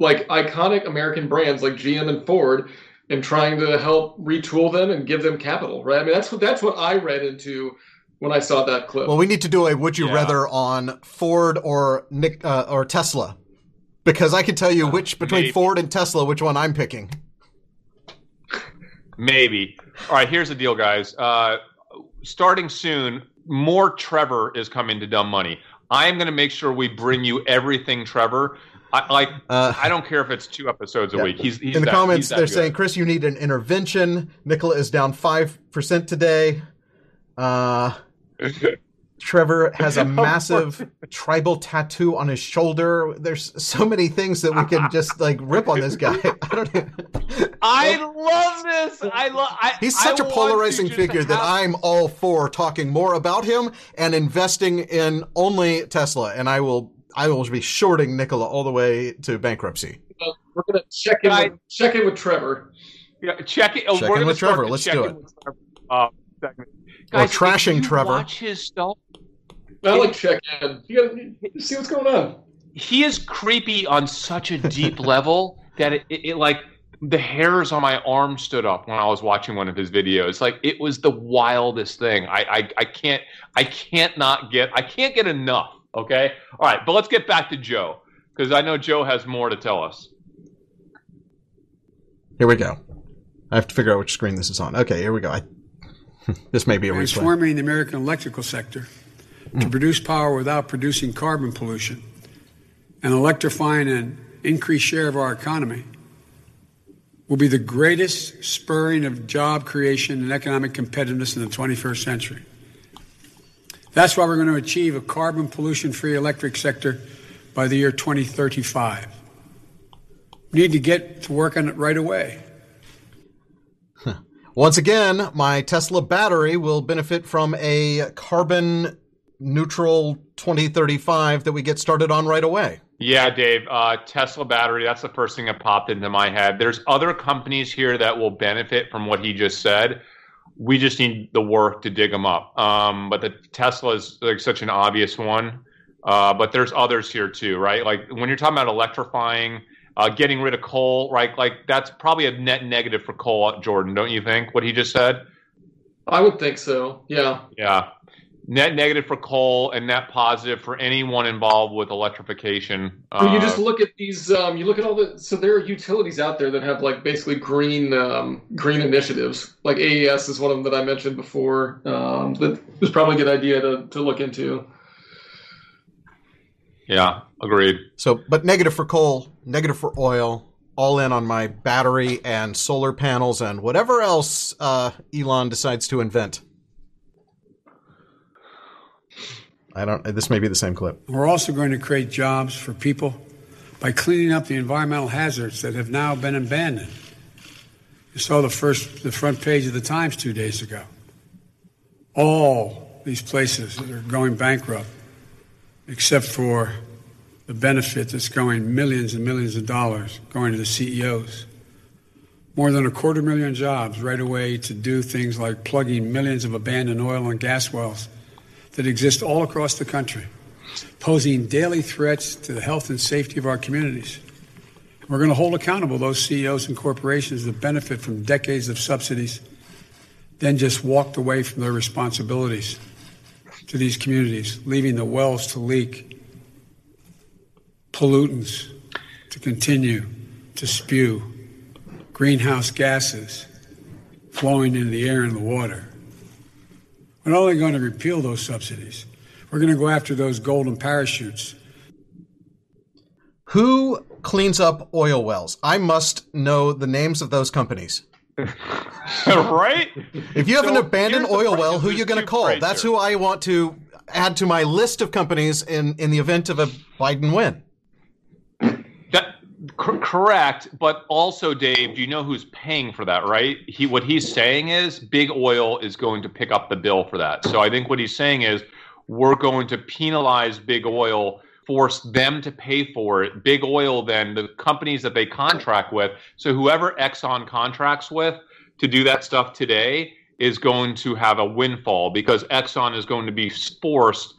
like iconic American brands like GM and Ford, and trying to help retool them and give them capital, right? I mean, that's what that's what I read into when I saw that clip. Well, we need to do a would you Yeah. rather on Ford or Nick uh, or Tesla, because I can tell you which between maybe. Ford and Tesla, which one I'm picking. Maybe. All right, here's the deal, guys. Uh, starting soon, more Trevor is coming to Dumb Money. I am going to make sure we bring you everything Trevor. I, like, Uh, I don't care if it's two episodes a Yeah. week. He's, he's In the that- comments, they're good. saying, Chris, you need an intervention. Nikola is down five percent today. Uh, Trevor has a massive tribal tattoo on his shoulder. There's so many things that we can just like rip on this guy. I don't. Even, I love this. I love. he's such a a polarizing figure that I'm all for talking more about him and investing in only Tesla. And I will, I will be shorting Nikola all the way to bankruptcy. Uh, we're gonna check in Guy- with, check in with Trevor. Yeah, check it. Oh, Check we're in with Trevor. Let's check do in it. With Trevor. Or Guys, if trashing you Trevor. Watch his stuff. I like check in. You gotta see what's going on. he is creepy on such a deep level that it, it, it like the hairs on my arm stood up when I was watching one of his videos. Like it was the wildest thing. I I, I can't I can't not get I can't get enough. Okay, all right, but let's get back to Joe because I know Joe has more to tell us. Here we go. I have to figure out which screen this is on. Okay, here we go. I, this may be a replay. transforming the American electrical sector to hmm. produce power without producing carbon pollution and electrifying an increased share of our economy will be the greatest spurring of job creation and economic competitiveness in the 21st century. That's why we're going to achieve a carbon pollution free electric sector by the year 2035. We need to get to work on it right away. Once again, my Tesla battery will benefit from a carbon neutral 2035 that we get started on right away. Yeah, Dave. Uh, Tesla battery. That's the first thing that popped into my head. There's other companies here that will benefit from what he just said. We just need the work to dig them up. Um, but the Tesla is like such an obvious one. Uh, but there's others here too, right? Like when you're talking about electrifying, uh, getting rid of coal, right? Like that's probably a net negative for coal, Jordan, don't you think? What he just said. I would think so. Yeah. Yeah. Net negative for coal and net positive for anyone involved with electrification. When you Uh, just look at these, um, you look at all the. So there are utilities out there that have like basically green um, green initiatives. Like AES is one of them that I mentioned before. Um, that is probably a good idea to, to look into. Yeah, agreed. So, but negative for coal, negative for oil, all in on my battery and solar panels and whatever else uh, Elon decides to invent. I don't. This may be the same clip. We're also going to create jobs for people by cleaning up the environmental hazards that have now been abandoned. You saw the first, the front page of the Times two days ago. All these places that are going bankrupt, except for the benefit that's going millions and millions of dollars going to the CEOs. More than a quarter million jobs right away to do things like plugging millions of abandoned oil and gas wells that exist all across the country, posing daily threats to the health and safety of our communities. We're going to hold accountable those CEOs and corporations that benefit from decades of subsidies, then just walked away from their responsibilities to these communities, leaving the wells to leak, pollutants to continue to spew, greenhouse gases flowing into the air and the water. We're not only going to repeal those subsidies, we're going to go after those golden parachutes. Who cleans up oil wells? I must know the names of those companies. right? If you have an abandoned oil well, who are you going to call? prices That's here. who I want to add to my list of companies in, in the event of a Biden win. Correct, but also, Dave, do you know who's paying for that? Right? He what he's saying is big oil is going to pick up the bill for that. So I think what he's saying is we're going to penalize big oil force them to pay for it. Big oil, then the companies that they contract with. So whoever Exxon contracts with to do that stuff today is going to have a windfall because Exxon is going to be forced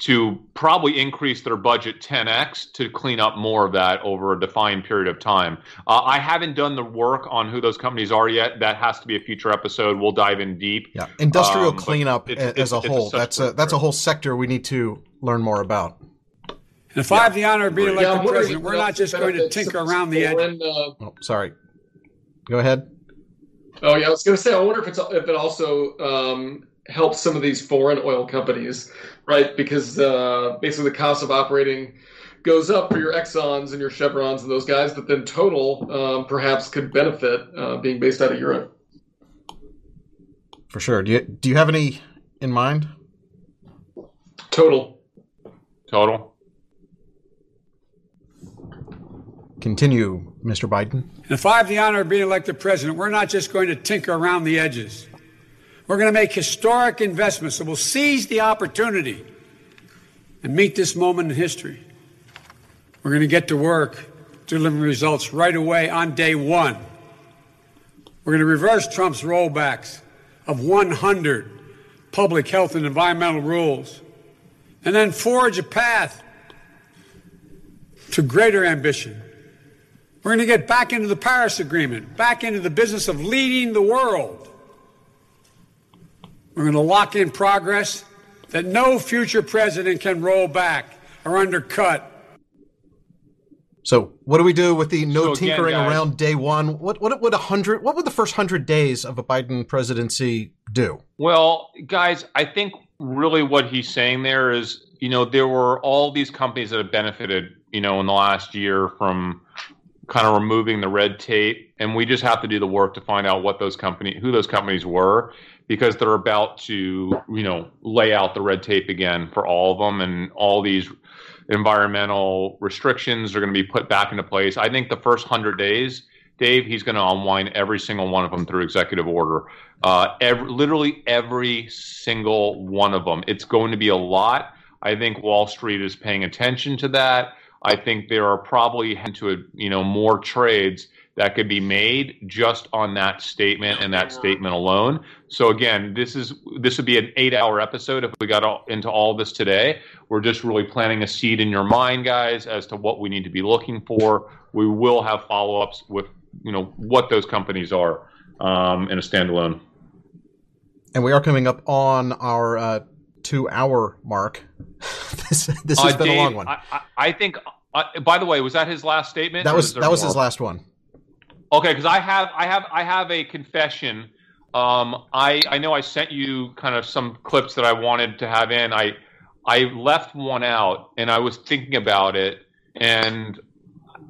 to probably increase their budget 10x to clean up more of that over a defined period of time. Uh, I haven't done the work on who those companies are yet. That has to be a future episode. We'll dive in deep. Yeah, industrial um, cleanup it's, as it's, a whole. That's a that's a whole sector we need to learn more about. And if yeah. I have the honor of being elected yeah, president, we're not just going to tinker around the edge. Uh, oh, sorry. Go ahead. Oh yeah, I was going to say. I wonder if it's if it also um, helps some of these foreign oil companies, right? Because uh, basically the cost of operating goes up for your Exxon's and your Chevrons and those guys, but then total um, perhaps could benefit uh, being based out of Europe. For sure. Do you do you have any in mind? Total. Total. Continue, Mr. Biden. And if I have the honor of being elected president, we're not just going to tinker around the edges. We're going to make historic investments that will seize the opportunity and meet this moment in history. We're going to get to work delivering results right away on day one. We're going to reverse Trump's rollbacks of 100 public health and environmental rules and then forge a path to greater ambition we're going to get back into the Paris Agreement, back into the business of leading the world. We're going to lock in progress that no future president can roll back or undercut. So, what do we do with the no so tinkering again, around day one? What what would a hundred? What would the first hundred days of a Biden presidency do? Well, guys, I think really what he's saying there is, you know, there were all these companies that have benefited, you know, in the last year from kind of removing the red tape, and we just have to do the work to find out what those company, who those companies were, because they're about to, you know, lay out the red tape again for all of them, and all these environmental restrictions are going to be put back into place. I think the first hundred days, Dave, he's going to unwind every single one of them through executive order. Uh, every, literally every single one of them. It's going to be a lot. I think Wall Street is paying attention to that. I think there are probably into you know more trades that could be made just on that statement and that statement alone. So again, this is this would be an eight-hour episode if we got all, into all this today. We're just really planting a seed in your mind, guys, as to what we need to be looking for. We will have follow-ups with you know what those companies are um, in a standalone. And we are coming up on our uh, two-hour mark. this this has uh, been Dave, a long one. I, I think. Uh, by the way, was that his last statement? That was that was more? his last one. Okay, because I have I have I have a confession. Um, I I know I sent you kind of some clips that I wanted to have in. I I left one out, and I was thinking about it, and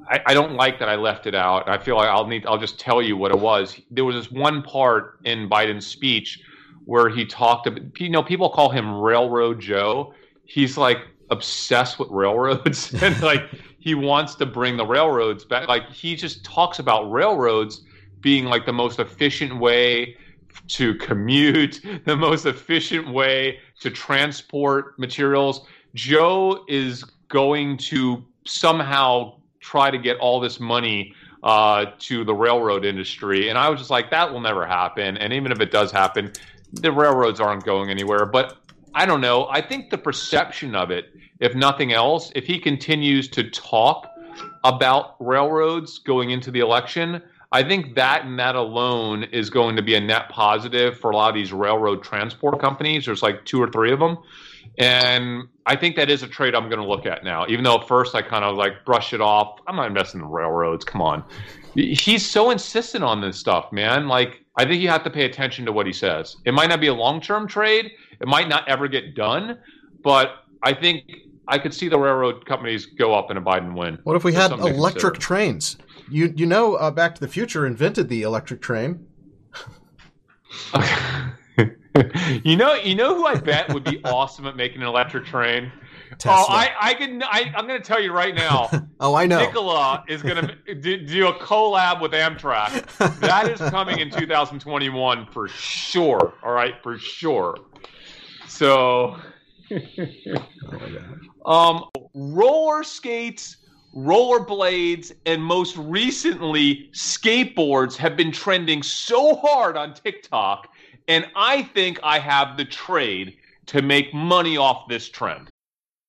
I, I don't like that I left it out. I feel like I'll need I'll just tell you what it was. There was this one part in Biden's speech where he talked about you know people call him Railroad Joe he's like obsessed with railroads and like he wants to bring the railroads back. Like he just talks about railroads being like the most efficient way to commute, the most efficient way to transport materials. Joe is going to somehow try to get all this money uh, to the railroad industry. And I was just like, that will never happen. And even if it does happen, the railroads aren't going anywhere. But I don't know. I think the perception of it, if nothing else, if he continues to talk about railroads going into the election, I think that and that alone is going to be a net positive for a lot of these railroad transport companies. There's like two or three of them. And I think that is a trade I'm going to look at now, even though at first I kind of like brush it off. I'm not investing in railroads. Come on. He's so insistent on this stuff, man. Like, I think you have to pay attention to what he says. It might not be a long term trade, it might not ever get done, but I think I could see the railroad companies go up in a Biden win. What if we had electric trains? You you know, uh, Back to the Future invented the electric train. you know, you know who I bet would be awesome at making an electric train. Tesla. Oh, I, I can. I, am going to tell you right now. oh, I know. Nikola is going to do, do a collab with Amtrak. that is coming in 2021 for sure. All right, for sure. So, um, roller skates, rollerblades, and most recently skateboards have been trending so hard on TikTok, and I think I have the trade to make money off this trend.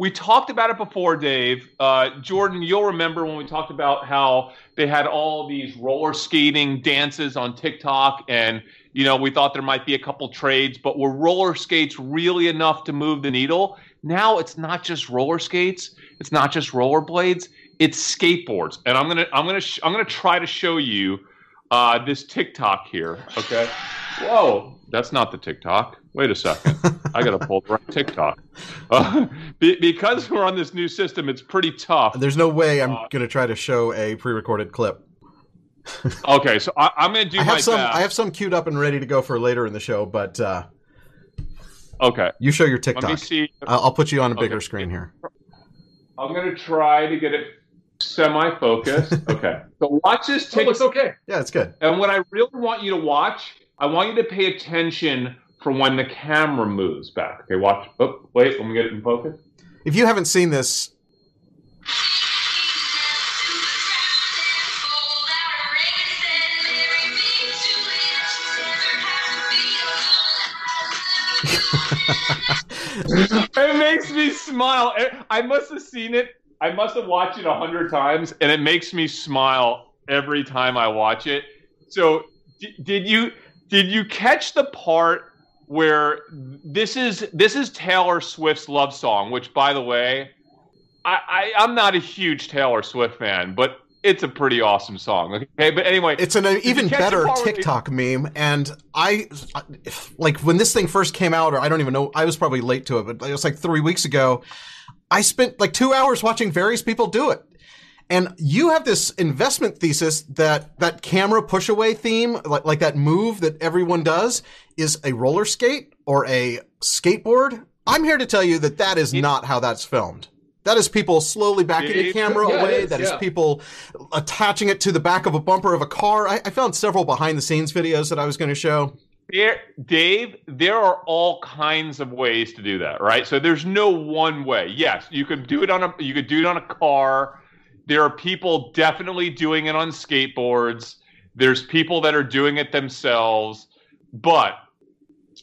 We talked about it before, Dave. Uh, Jordan, you'll remember when we talked about how they had all these roller skating dances on TikTok, and you know we thought there might be a couple trades, but were roller skates really enough to move the needle? Now it's not just roller skates, it's not just rollerblades, it's skateboards, and I'm gonna I'm gonna sh- I'm gonna try to show you uh, this TikTok here. Okay. Whoa, that's not the TikTok. Wait a second. I got to pull the right TikTok. Uh, be, because we're on this new system, it's pretty tough. There's no way I'm uh, going to try to show a pre-recorded clip. okay, so I, am going to do I have my some. best. I have some queued up and ready to go for later in the show, but uh, okay, you show your TikTok. Let me see. I'll, I'll put you on a bigger okay. screen here. I'm going to try to get it semi-focused. okay, so watch this. TikTok. Oh, looks okay. Yeah, it's good. And what I really want you to watch, I want you to pay attention for when the camera moves back. Okay, watch. Oh, wait, let me get it in focus. If you haven't seen this, it makes me smile. I must have seen it. I must have watched it a hundred times, and it makes me smile every time I watch it. So, d- did you did you catch the part where this is this is Taylor Swift's love song, which by the way, I, I am not a huge Taylor Swift fan, but it's a pretty awesome song. Okay, but anyway, it's an even better TikTok meme, and I like when this thing first came out, or I don't even know. I was probably late to it, but it was like three weeks ago. I spent like two hours watching various people do it. And you have this investment thesis that that camera push away theme, like, like that move that everyone does, is a roller skate or a skateboard. I'm here to tell you that that is not how that's filmed. That is people slowly backing the camera yeah, away. Is, that yeah. is people attaching it to the back of a bumper of a car. I, I found several behind the scenes videos that I was going to show. There, Dave, there are all kinds of ways to do that, right? So there's no one way. Yes, you could do it on a you could do it on a car. There are people definitely doing it on skateboards. There's people that are doing it themselves. But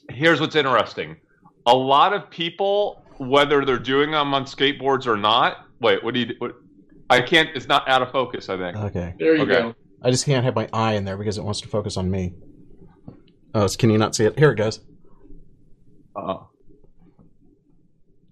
here's what's interesting a lot of people, whether they're doing them on skateboards or not, wait, what do you what, I can't, it's not out of focus, I think. Okay. There you okay. go. I just can't have my eye in there because it wants to focus on me. Oh, can you not see it? Here it goes. Oh.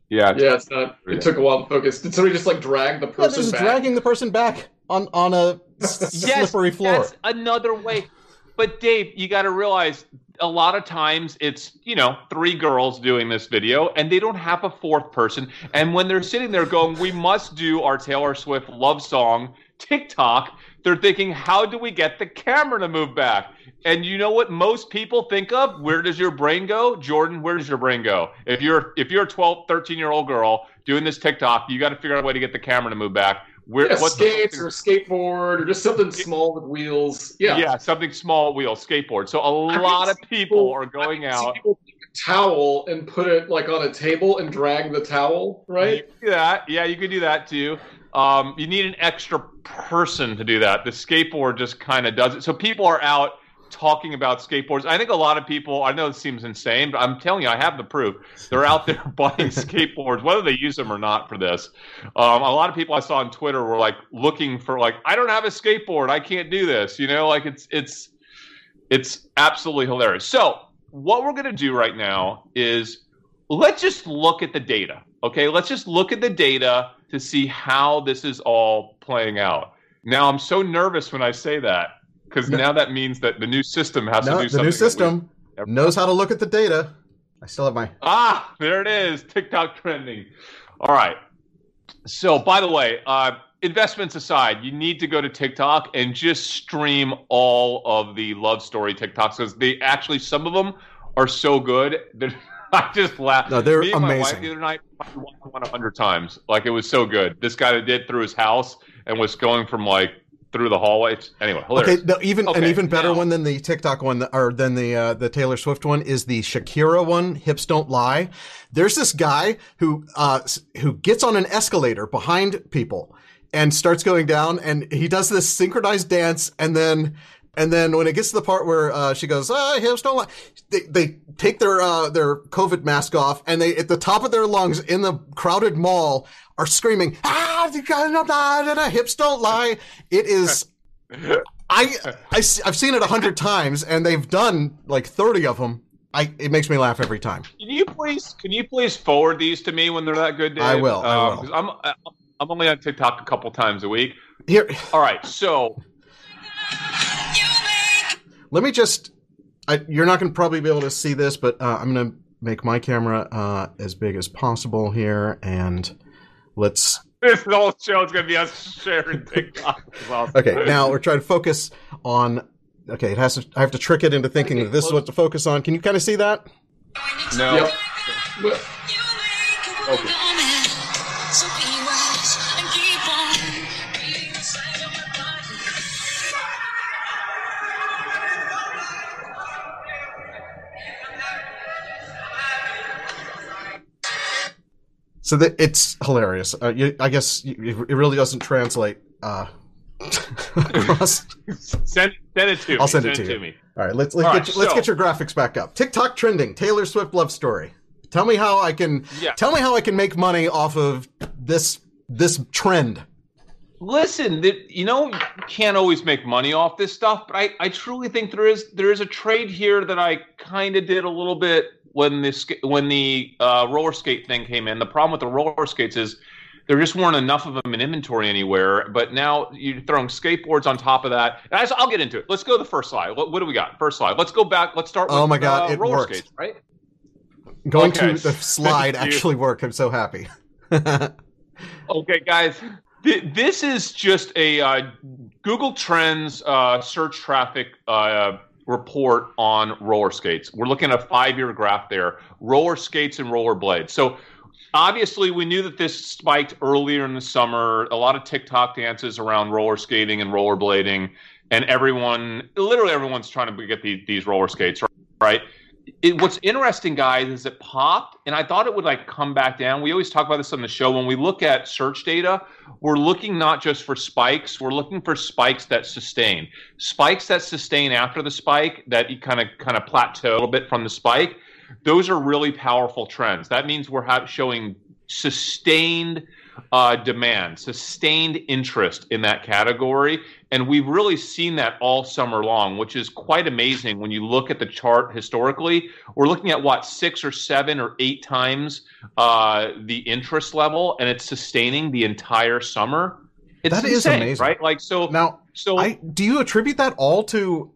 Yeah. It's, yeah, it's not. It took a while to focus. Did somebody just like drag the person? Yeah, just back? dragging the person back on on a yes, slippery floor. That's another way. But Dave, you got to realize a lot of times it's you know three girls doing this video and they don't have a fourth person and when they're sitting there going we must do our taylor swift love song tiktok they're thinking how do we get the camera to move back and you know what most people think of? Where does your brain go? Jordan, where does your brain go? If you're if you're a 12, 13 year old girl doing this TikTok, you got to figure out a way to get the camera to move back. Where yeah, skates or skateboard or just something small with wheels. Yeah, yeah, something small wheel skateboard. So a I lot of people, people, are going out. People towel and put it like on a table and drag the towel, right? That. Yeah, you could do that too. Um, you need an extra person to do that. The skateboard just kind of does it. So people are out talking about skateboards. I think a lot of people, I know it seems insane, but I'm telling you, I have the proof. They're out there buying skateboards, whether they use them or not for this. Um, a lot of people I saw on Twitter were like looking for like, I don't have a skateboard. I can't do this. You know, like it's, it's, it's absolutely hilarious. So what we're going to do right now is let's just look at the data. Okay. Let's just look at the data to see how this is all playing out. Now, I'm so nervous when I say that because no. now that means that the new system has no, to do something. The new system knows how to look at the data. I still have my. Ah, there it is. TikTok trending. All right. So, by the way, uh, investments aside, you need to go to TikTok and just stream all of the love story TikToks because they actually some of them are so good that I just laughed. No, they're Me and my wife amazing. the other night I watched one a hundred times. Like it was so good. This guy that did through his house and was going from like through the hallways. Anyway, hilarious. Okay, no, even an even better now- one than the TikTok one, or than the uh, the Taylor Swift one, is the Shakira one. Hips don't lie. There's this guy who uh, who gets on an escalator behind people and starts going down, and he does this synchronized dance, and then. And then when it gets to the part where uh, she goes, ah, hips don't lie, they, they take their uh, their COVID mask off, and they at the top of their lungs in the crowded mall are screaming, ah, hips don't lie. It is I, I have seen it a hundred times, and they've done like thirty of them. I it makes me laugh every time. Can you please can you please forward these to me when they're that good, Dave? I will, I Um, will. I'm I'm only on TikTok a couple times a week. Here, All right, so let me just. I, you're not going to probably be able to see this, but uh, I'm going to make my camera uh, as big as possible here, and let's. this whole show is going to be us sharing TikTok. It's awesome. Okay, now we're trying to focus on. Okay, it has to. I have to trick it into thinking that this is what to focus on. Can you kind of see that? No. Yep. Okay. So that it's hilarious. Uh, you, I guess you, it really doesn't translate. Uh, across. Send send it to me. I'll send it to you. me. All right, let's let's All get right, let's so- get your graphics back up. TikTok trending. Taylor Swift love story. Tell me how I can. Yeah. Tell me how I can make money off of this this trend. Listen, that you know, you can't always make money off this stuff, but I, I truly think there is there is a trade here that I kind of did a little bit when the when the uh, roller skate thing came in. The problem with the roller skates is there just weren't enough of them in inventory anywhere. But now you're throwing skateboards on top of that. And I, I'll get into it. Let's go to the first slide. What, what do we got? First slide. Let's go back. Let's start. With, Oh my God, uh, it roller worked. skates, right? Going Okay. to the slide actually worked. I'm so happy. Okay, guys, th- this is just a uh, Google Trends uh, search traffic uh, report on roller skates. We're looking at a five-year graph there: roller skates and roller blades. So. Obviously, we knew that this spiked earlier in the summer. A lot of TikTok dances around roller skating and rollerblading, and everyone, literally everyone's trying to get these, these roller skates, right? It, what's interesting, guys, is it popped, and I thought it would like come back down. We always talk about this on the show. When we look at search data, we're looking not just for spikes, we're looking for spikes that sustain. Spikes that sustain after the spike, that kind of kind of plateau a little bit from the spike. Those are really powerful trends. That means we're showing sustained uh, demand, sustained interest in that category. And we've really seen that all summer long, which is quite amazing when you look at the chart historically. We're looking at what, six or seven or eight times uh, the interest level, and it's sustaining the entire summer. It's That is insane, amazing. right? Like, so, now, so I do you attribute that all to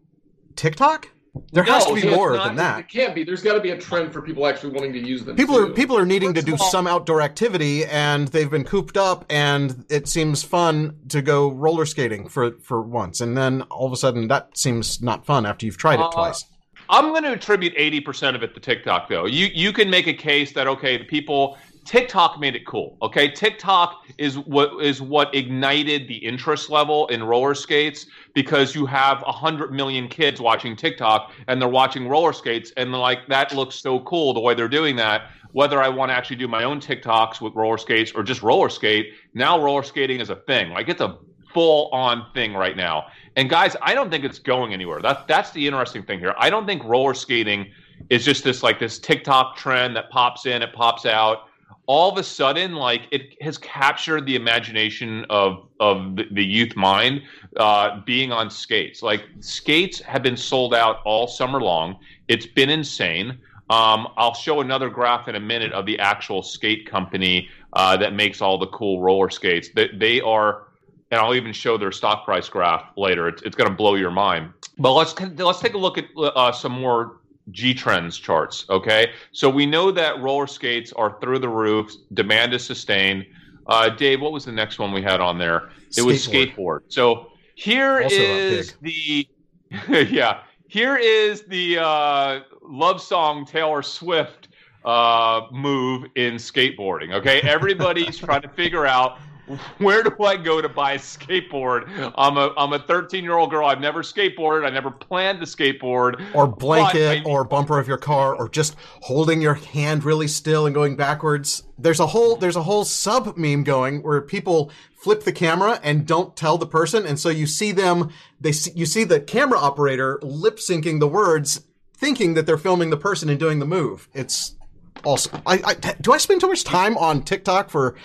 TikTok? There has to be more not- than that. It can't be. There's got to be a trend for people actually wanting to use them. People too. are people are needing to do all- some outdoor activity, and they've been cooped up, and it seems fun to go roller skating for for once, and then all of a sudden that seems not fun after you've tried it Uh, twice. I'm going to attribute 80% of it to TikTok, though. You you can make a case that okay, the people TikTok made it cool. Okay, TikTok is what is what ignited the interest level in roller skates because you have hundred million kids watching TikTok and they're watching roller skates and like that looks so cool the way they're doing that. Whether I want to actually do my own TikToks with roller skates or just roller skate, now roller skating is a thing. Like it's a full on thing right now. And guys, I don't think it's going anywhere. That that's the interesting thing here. I don't think roller skating is just this like this TikTok trend that pops in, it pops out. All of a sudden, like it has captured the imagination of of the, youth mind, uh, being on skates. Like skates have been sold out all summer long. It's been insane. Um, I'll show another graph in a minute of the actual skate company uh, that makes all the cool roller skates. That they are and I'll even show their stock price graph later. It's, it's going to blow your mind. But let's let's take a look at uh, some more G Trends charts. Okay, so we know that roller skates are through the roof. Demand is sustained. Uh, Dave, what was the next one we had on there? It was skateboard. So here Also is the yeah. Here is the uh, love song Taylor Swift uh, move in skateboarding. Okay, everybody's trying to figure out where do I go to buy a skateboard? I'm a I'm a 13 year old girl. I've never skateboarded. I never planned to skateboard. or blanket or bumper of your car or just holding your hand really still and going backwards there's a whole there's a whole sub meme going where people flip the camera and don't tell the person and so you see them they see, you see the camera operator lip syncing the words thinking that they're filming the person and doing the move it's also I, I do i spend too much time on tiktok for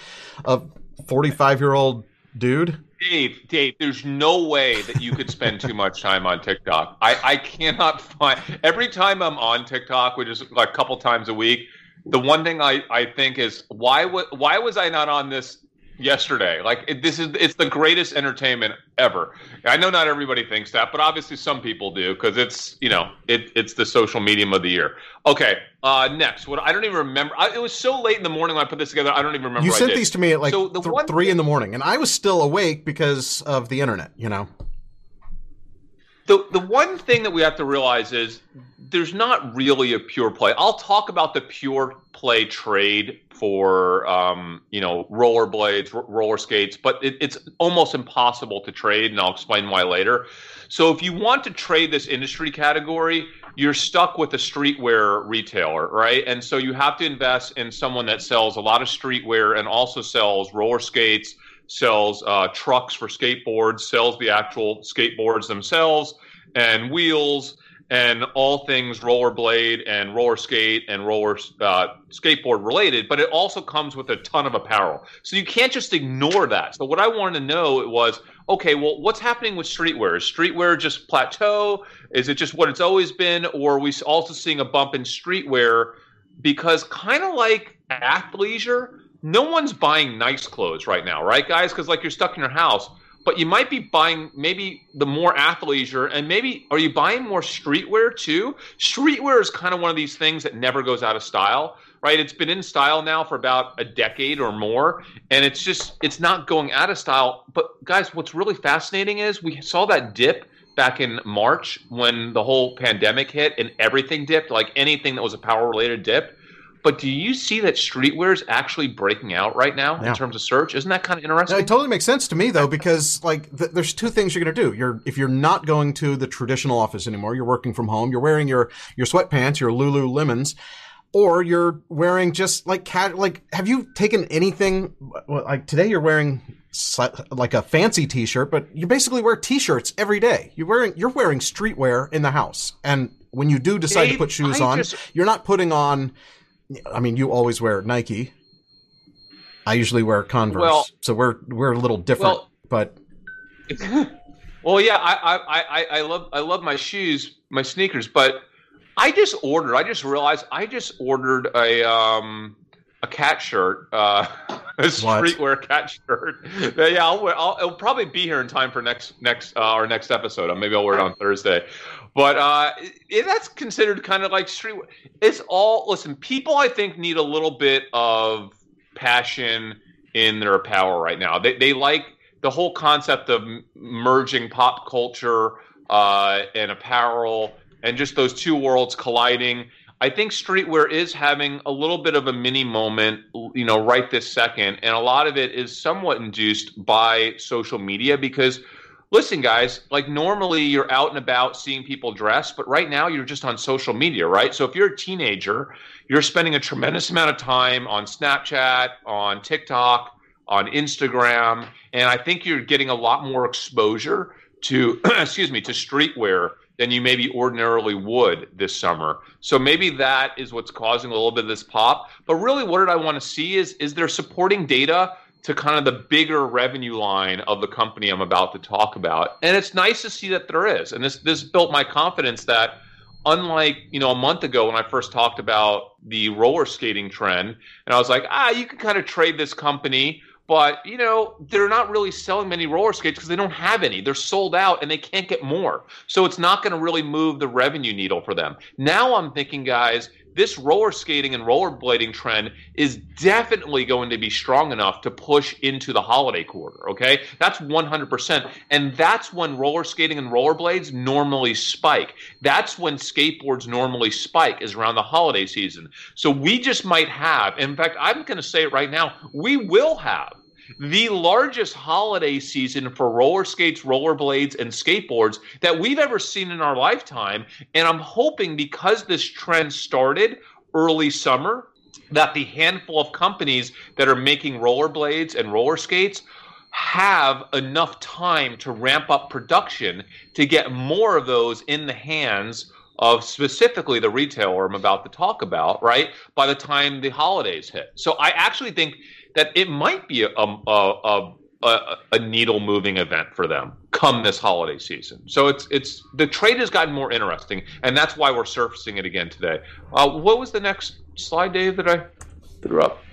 a 45 year old dude Dave, Dave, there's no way that you could spend too much time on TikTok. I, I cannot find every time I'm on TikTok, which is like a couple times a week, the one thing I, I think is why wa- why was I not on this yesterday? Like it, this is it's the greatest entertainment ever. I know not everybody thinks that, but obviously some people do because it's you know it, it's the social medium of the year. Okay, uh, next, what I don't even remember. I, it was so late in the morning when I put this together. I don't even remember. you sent these to me at like So th- three thing- in the morning and i was still awake because of the internet you know the the one thing that we have to realize is there's not really a pure play. I'll talk about the pure play trade for um, you know rollerblades, r- roller skates, but it, it's almost impossible to trade, and I'll explain why later. So if you want to trade this industry category, you're stuck with a streetwear retailer, right? And so you have to invest in someone that sells a lot of streetwear and also sells roller skates, sells uh, trucks for skateboards, sells the actual skateboards themselves and wheels and all things rollerblade and roller skate and roller uh, skateboard related, but it also comes with a ton of apparel. So you can't just ignore that. So what I wanted to know was, okay, well, what's happening with streetwear? Is streetwear just plateau? Is it just what it's always been, or are we also seeing a bump in streetwear? Because kind of like athleisure, no one's buying nice clothes right now, right, guys? Because like you're stuck in your house. But you might be buying maybe the more athleisure and maybe are you buying more streetwear too? Streetwear is kind of one of these things that never goes out of style right? It's been in style now for about a decade or more and it's just it's not going out of style. But guys what's really fascinating is we saw that dip back in march when the whole pandemic hit and everything dipped like anything that was a power related dip but do you see that streetwear is actually breaking out right now Yeah. in terms of search isn't that kind of No, interesting it totally makes sense to me though, because like th- there's two things you're going to do. You're if you're not going to the traditional office anymore, you're working from home. You're wearing your your sweatpants, your Lululemons, or you're wearing just like cat. Like, have you taken anything? Well, like today, you're wearing like a fancy T-shirt, but you basically wear T-shirts every day. You're wearing you're wearing streetwear in the house, and when you do decide to put shoes I on, just- you're not putting on. I mean, you always wear Nike. I usually wear Converse, Well- so we're we're a little different. Well- but well, yeah, I, I, I, I love I love my shoes, my sneakers, but I just ordered. I just realized I just ordered a um a cat shirt, uh, a streetwear cat shirt. yeah, I'll, wear, I'll it'll probably be here in time for next next uh, our next episode. Uh, Maybe I'll wear it on Thursday. But uh, it, that's considered kind of like street. It's all listen. People, I think, need a little bit of passion in their power right now. They they like the whole concept of m- merging pop culture uh, and apparel and just those two worlds colliding. I think streetwear is having a little bit of a mini moment, you know, right this second, and a lot of it is somewhat induced by social media because listen guys like normally you're out and about seeing people dress but right now you're just on social media right? So if you're a teenager you're spending a tremendous amount of time on snapchat on tiktok on instagram and i think you're getting a lot more exposure to excuse me to streetwear than you maybe ordinarily would this summer so maybe that is what's causing a little bit of this pop but really what did i want to see is is there supporting data to kind of the bigger revenue line of the company I'm about to talk about. And it's nice to see that there is. And this this built my confidence that unlike, you know, a month ago when I first talked about the roller skating trend and I was like, "Ah, you can kind of trade this company but you know they're not really selling many roller skates because they don't have any. They're sold out and they can't get more. So it's not going to really move the revenue needle for them. Now I'm thinking, guys, this roller skating and rollerblading trend is definitely going to be strong enough to push into the holiday quarter. Okay, that's 100%, and that's when roller skating and rollerblades normally spike. That's when skateboards normally spike is around the holiday season. So we just might have. In fact, I'm going to say it right now. We will have the largest holiday season for roller skates, rollerblades, and skateboards that we've ever seen in our lifetime. And I'm hoping because this trend started early summer, that the handful of companies that are making rollerblades and roller skates have enough time to ramp up production to get more of those in the hands of specifically the retailer I'm about to talk about, right? By the time the holidays hit. So I actually think that it might be a, a, a, a needle moving event for them come this holiday season. So it's it's the trade has gotten more interesting, and that's why we're surfacing it again today. Uh, what was the next slide, Dave? That I threw up.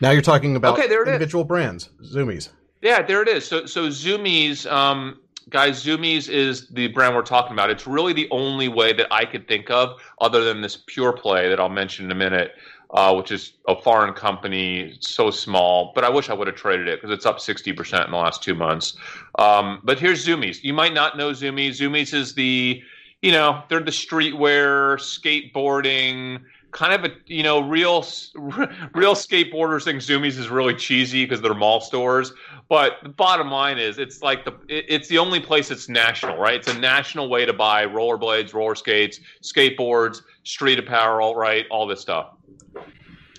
Now you're talking about okay, there it individual is. brands, Zumiez. Yeah, there it is. So so Zumiez, um, guys, Zumiez is the brand we're talking about. It's really the only way that I could think of, other than this pure play that I'll mention in a minute, uh, which is a foreign company, so small. But I wish I would have traded it because it's up 60% in the last two months. Um, but here's Zumiez. You might not know Zumiez. Zumiez is the, you know, they're the streetwear, skateboarding, kind of a, you know, real, real skateboarders think Zumiez is really cheesy because they're mall stores. But the bottom line is, it's like the, it's the only place that's national, right? It's a national way to buy rollerblades, roller skates, skateboards, street apparel, right? All this stuff.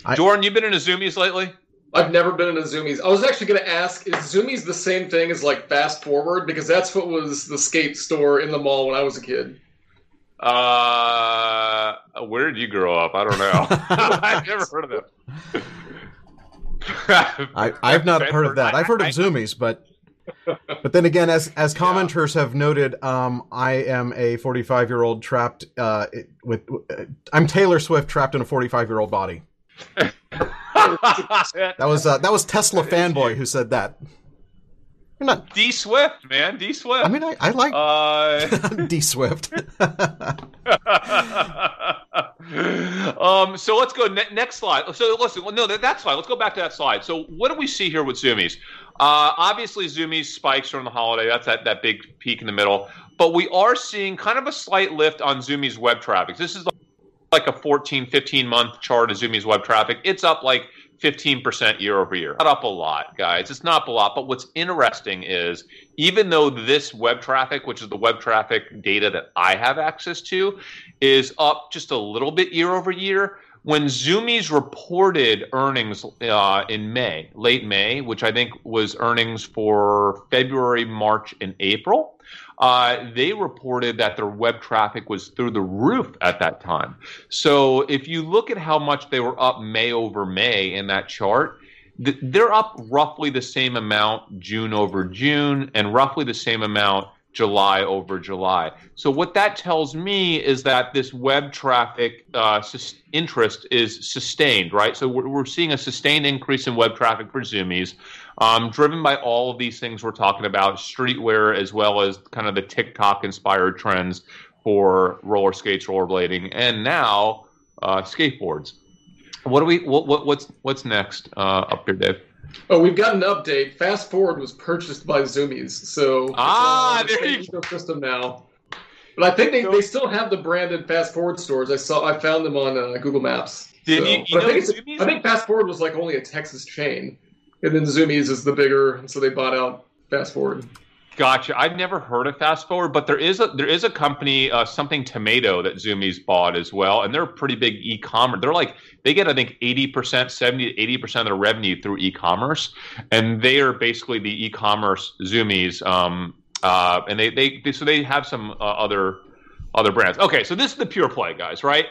I, Jordan, you've been in a Zumiez lately? I've never been in a Zumiez. I was actually going to ask, is Zumiez the same thing as like Fast Forward? Because that's what was the skate store in the mall when I was a kid. Uh, where did you grow up? I don't know. I've never heard of them. I, I've not heard of that. I've heard of Zumiez, but but then again, as as commenters yeah. have noted, um, I am a 45 year old trapped uh, with. Uh, I'm Taylor Swift trapped in a 45 year old body that was uh, that was Tesla fanboy who said that. You're not D Swift, man. D Swift. I mean, I, I like uh... D Swift. um, so let's go ne- next slide. So listen, no, that, that slide. Let's go back to that slide. So what do we see here with Zumiez? Uh, obviously, Zumiez spikes during the holiday. That's that, that big peak in the middle. But we are seeing kind of a slight lift on Zumiez web traffic. This is like a 14, 15 month chart of Zumiez web traffic. It's up like 15% year over year. Not up a lot, guys. It's not a lot. But what's interesting is even though this web traffic, which is the web traffic data that I have access to, is up just a little bit year over year, when Zumiez reported earnings uh, in May, late May, which I think was earnings for February, March, and April, uh, they reported that their web traffic was through the roof at that time. So if you look at how much they were up May over May in that chart, they're up roughly the same amount June over June and roughly the same amount July over July. So what that tells me is that this web traffic uh, interest is sustained, right? So we're, we're, seeing a sustained increase in web traffic for Zumiez, um, driven by all of these things we're talking about, streetwear as well as kind of the TikTok inspired trends for roller skates, rollerblading, and now uh, skateboards. What do we? What, what, what's what's next uh, up here, Dave? Oh, we've got an update. Fast Forward was purchased by Zumiez, so ah, there you ecosystem now. But I think they, they still have the branded Fast Forward stores. I saw I found them on uh, Google Maps. Did so, you, you I, think I think Fast Forward was like only a Texas chain, and then Zumiez is the bigger, so they bought out Fast Forward. Gotcha. I've never heard of Fast Forward, but there is a there is a company, uh, something Tomato, that Zumiez bought as well, and they're a pretty big e-commerce. They're like they get I think eighty percent, seventy to eighty percent of their revenue through e-commerce, and they are basically the e-commerce Zumiez. Um, uh, and they, they, they so they have some uh, other other brands. Okay, so this is the pure play, guys. Right?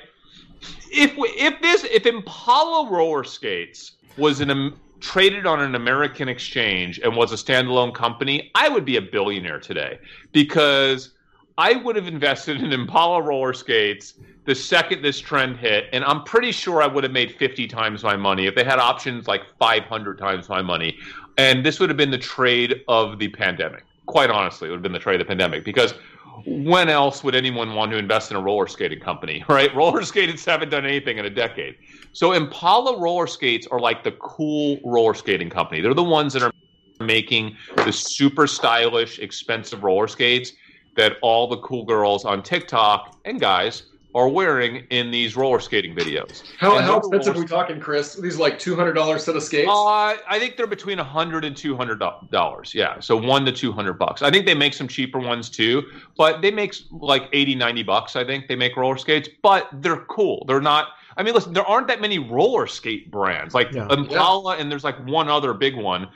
If we, if this if Impala roller skates was an traded on an American exchange and was a standalone company, I would be a billionaire today because I would have invested in Impala roller skates the second this trend hit, and I'm pretty sure I would have made 50 times my money if they had options like 500 times my money. And this would have been the trade of the pandemic. Quite honestly, it would have been the trade of the pandemic because when else would anyone want to invest in a roller skating company, right? Roller skaters haven't done anything in a decade. So Impala roller skates are like the cool roller skating company. They're the ones that are making the super stylish, expensive roller skates that all the cool girls on TikTok and guys are wearing in these roller skating videos. How, how expensive are we talking, Chris? These like two hundred dollars set of skates? Uh, I think they're between a hundred and two hundred dollars. Yeah, so one to two hundred bucks. I think they make some cheaper ones too, but they make like 80, 90 bucks. I think they make roller skates, but they're cool. They're not. I mean, listen, there aren't that many roller skate brands like yeah. Impala, yeah. and there's like one other big one.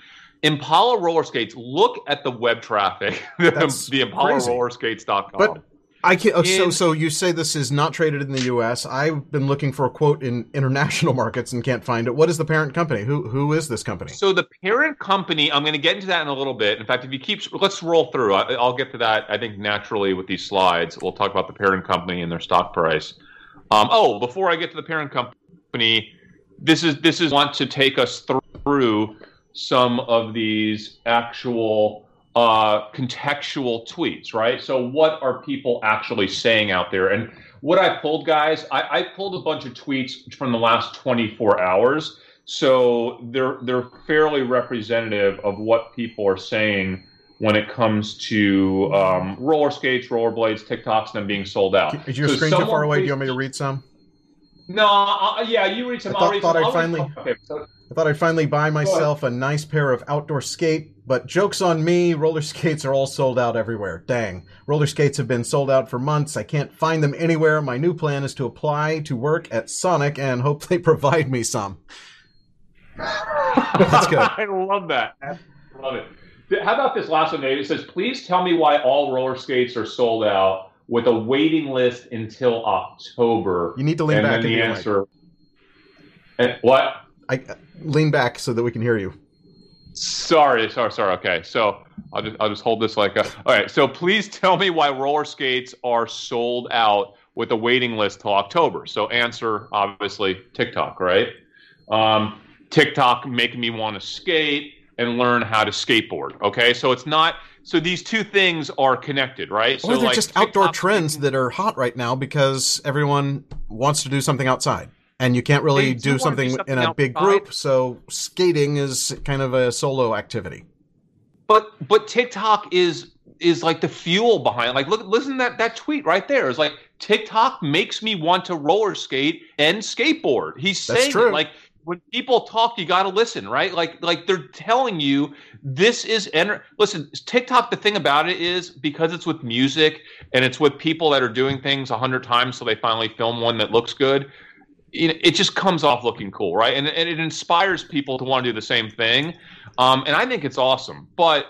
Impala roller skates. Look at the web traffic. the, the Impala roller skates.com. But I can oh, so so you say this is not traded in the U.S. I've been looking for a quote in international markets and can't find it. What is the parent company? Who who is this company? So the parent company, I'm going to get into that in a little bit. In fact, if you keep, let's roll through. I, will get to that. I think naturally with these slides, we'll talk about the parent company and their stock price. Um, oh, before I get to the parent company, this is this is want to take us through some of these actual uh, contextual tweets, right? So, what are people actually saying out there? And what I pulled, guys, I, I pulled a bunch of tweets from the last 24 hours. So they're they're fairly representative of what people are saying when it comes to um, roller skates, rollerblades, TikToks, and them being sold out. Is your so screen too far away? Do you want me to read some? No, uh, yeah, you read some. I thought, thought I'd finally. I thought I'd finally buy myself a nice pair of outdoor skate, but joke's on me, roller skates are all sold out everywhere. Dang. Roller skates have been sold out for months. I can't find them anywhere. My new plan is to apply to work at Sonic and hope they provide me some. That's good. I love that. I love it. How about this last one, Dave? It says, please tell me why all roller skates are sold out with a waiting list until October. You need to lean and back. And the answer. And what? I uh, lean back so that we can hear you. Sorry, sorry, sorry. Okay, so I'll just I'll just hold this like a. All right, so please tell me why roller skates are sold out with a waiting list till October. So answer obviously TikTok, right? Um, TikTok making me want to skate and learn how to skateboard. Okay, so it's not. So these two things are connected, right? Or so they're like just TikTok outdoor trends that are hot right now because everyone wants to do something outside and you can't really do, do something, do something, in a big group. So skating is kind of a solo activity. But but TikTok is is like the fuel behind. Like look, listen that that tweet right there is like TikTok makes me want to roller skate and skateboard. He's saying it, like when people talk, you got to listen, right? Like like they're telling you this is enter. Listen, TikTok. The thing about it is because it's with music and it's with people that are doing things a hundred times, so they finally film one that looks good it just comes off looking cool, right? And, and it inspires people to want to do the same thing. Um, and I think it's awesome. But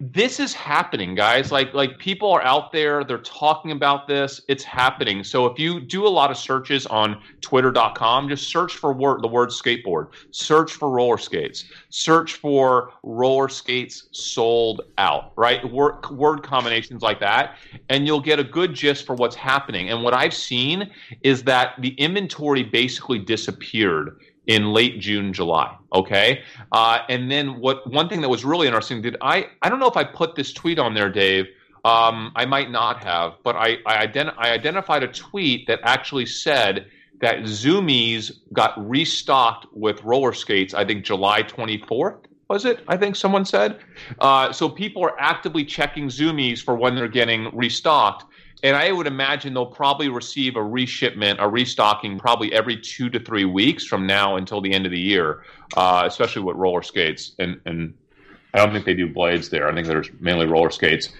this is happening guys. Like like people are out there they're talking about this. It's happening. So if you do a lot of searches on twitter.com just search for word, the word skateboard. Search for roller skates. Search for roller skates sold out right? Word, word combinations like that. And you'll get a good gist for what's happening. And what i've seen is that the inventory basically disappeared in late June, July. Okay, uh, and then what? One thing that was really interesting. Did I? I don't know if I put this tweet on there, Dave. Um, I might not have, but I I, ident- I identified a tweet that actually said that Zoomies got restocked with roller skates. I think July 24th was it? I think someone said. Uh, so people are actively checking Zoomies for when they're getting restocked and I would imagine they'll probably receive a reshipment, a restocking, probably every two to three weeks from now until the end of the year, uh, especially with roller skates. And and I don't think they do blades there. I think there's mainly roller skates.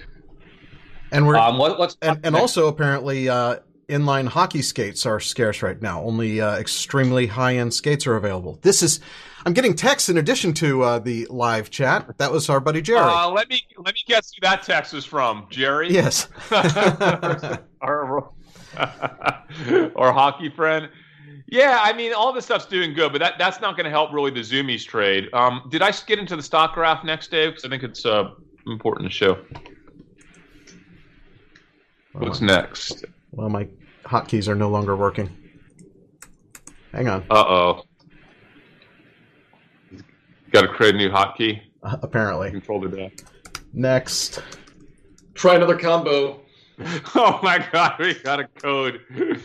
And we're um, what, and, and also apparently uh, inline hockey skates are scarce right now. Only uh, extremely high end skates are available. This is I'm getting texts in addition to uh, the live chat. That was our buddy Jerry. Uh, let me let me guess who that text is from. Jerry. Yes. or, or hockey friend. Yeah, I mean, all this stuff's doing good, but that, that's not going to help really the Zoomies trade. Um, did I get into the stock graph next, Dave? Because I think it's uh, important to show. What's next? Well, my hotkeys are no longer working. Hang on. Uh oh. Got to create a new hotkey. Uh, apparently. Control to death. Next. Try another combo. Oh my god, we got a code.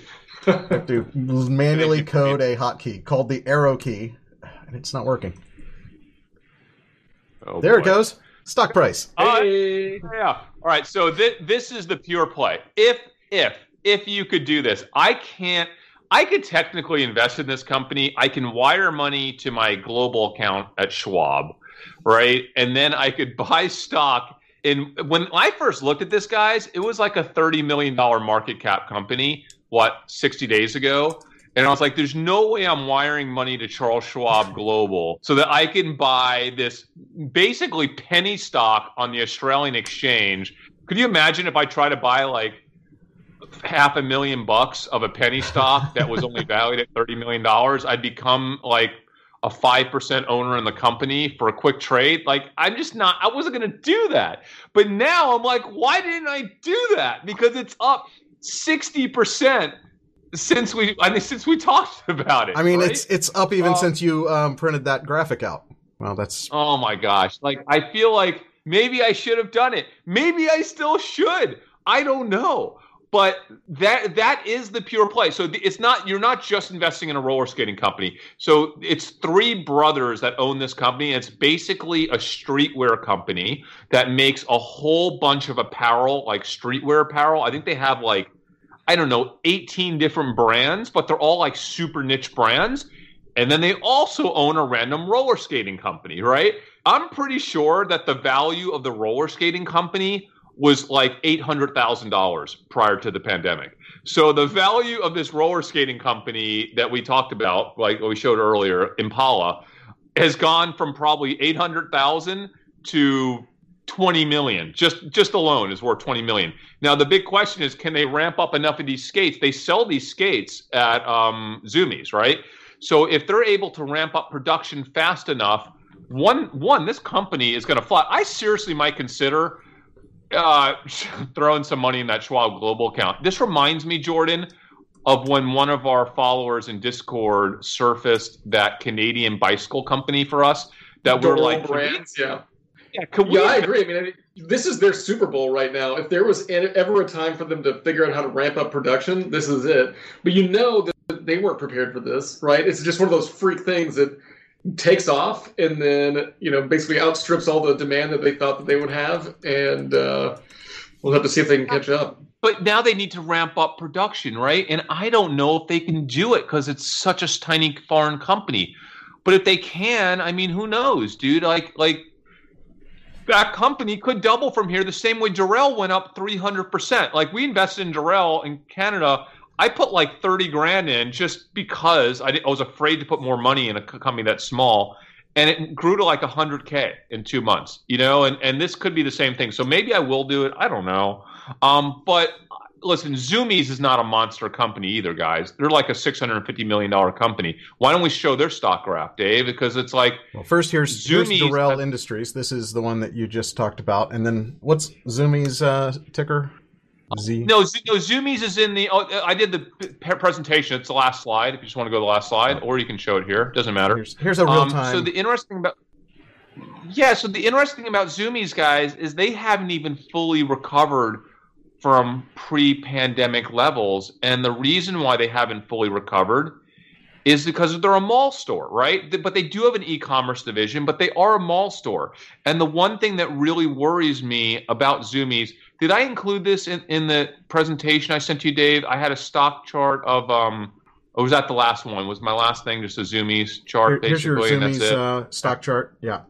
have to manually code a hotkey called the arrow key, and it's not working. Oh, there boy. it goes. Stock price. Uh, hey. Yeah. All right. So th- this is the pure play. If if if you could do this, I can't. I could technically invest in this company. I can wire money to my global account at Schwab, right? And then I could buy stock. And when I first looked at this, guys, it was like a thirty million dollar market cap company. What sixty days ago? And I was like, there's no way I'm wiring money to Charles Schwab Global so that I can buy this basically penny stock on the Australian exchange. Could you imagine if I try to buy like half a million bucks of a penny stock that was only valued at $30 million? I'd become like a 5% owner in the company for a quick trade. Like, I'm just not, I wasn't going to do that. But now I'm like, why didn't I do that? Because it's up 60% since we I mean since we talked about it. I mean right? it's it's up even um, since you um, printed that graphic out. Well, that's Oh my gosh. Like I feel like maybe I should have done it. Maybe I still should. I don't know. But that that is the pure play. So it's not you're not just investing in a roller skating company. So it's three brothers that own this company. It's basically a streetwear company that makes a whole bunch of apparel, like streetwear apparel. I think they have like I don't know, 18 different brands, but they're all like super niche brands. And then they also own a random roller skating company, right? I'm pretty sure that the value of the roller skating company was like $800,000 prior to the pandemic. So the value of this roller skating company that we talked about, like we showed earlier, Impala, has gone from probably 800,000 to 20 million. Just just alone is worth 20 million. Now the big question is can they ramp up enough of these skates? They sell these skates at um, Zumiez right? So if they're able to ramp up production fast enough one one this company is going to fly. I seriously might consider uh, throwing some money in that schwab global account this reminds me jordan of when one of our followers in discord surfaced that canadian bicycle company for us that we're like brands, yeah yeah, yeah, I agree. I mean, this is their Super Bowl right now. If there was ever a time for them to figure out how to ramp up production, this is it. But you know that they weren't prepared for this, right? It's just one of those freak things that takes off and then you know basically outstrips all the demand that they thought that they would have, and uh, we'll have to see if they can catch up. But now they need to ramp up production, right? And I don't know if they can do it because it's such a tiny foreign company. But if they can, I mean, who knows, dude? Like, like that company could double from here the same way Dorel went up 300%. Like we invested in Dorel in Canada. I put like 30 grand in just because I, I was afraid to put more money in a company that's small. And it grew to like 100K in two months, you know, and, and this could be the same thing. So maybe I will do it. I don't know. Um, but listen, Zumiez is not a monster company either, guys. They're like a six hundred and fifty million dollar company. Why don't we show their stock graph, Dave? Because it's like well, first here's Zumiez, here's Dorel Industries. This is the one that you just talked about, and then what's Zumiez' uh, ticker? Z. No, Z- no, Zumiez is in the. Oh, I did the presentation. It's the last slide. If you just want to go to the last slide, or you can show it here. Doesn't matter. Here's, here's a real time. Um, so the interesting about. Yeah, so the interesting about Zumiez guys is they haven't even fully recovered from pre pandemic levels. And the reason why they haven't fully recovered is because they're a mall store, right? But they do have an e commerce division, but they are a mall store. And the one thing that really worries me about Zumiez, did I include this in, in the presentation I sent you, Dave? I had a stock chart of, um, or was that the last one? Was my last thing just a Zumiez chart, Here, basically? Here's your Zumiez uh, stock chart. Yeah.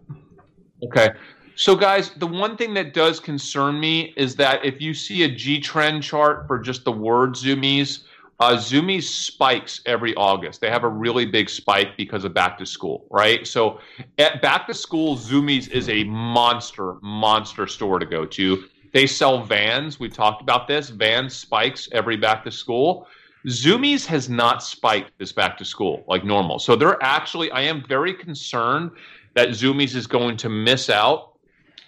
Okay. So, guys, the one thing that does concern me is that if you see a G trend chart for just the word Zumiez, uh, Zumiez spikes every August. They have a really big spike because of back to school, right? So, at back to school, Zumiez is a monster, monster store to go to. They sell vans. We talked about this. Van spikes every back to school. Zumiez has not spiked this back to school like normal. So, they're actually, I am very concerned that Zumiez is going to miss out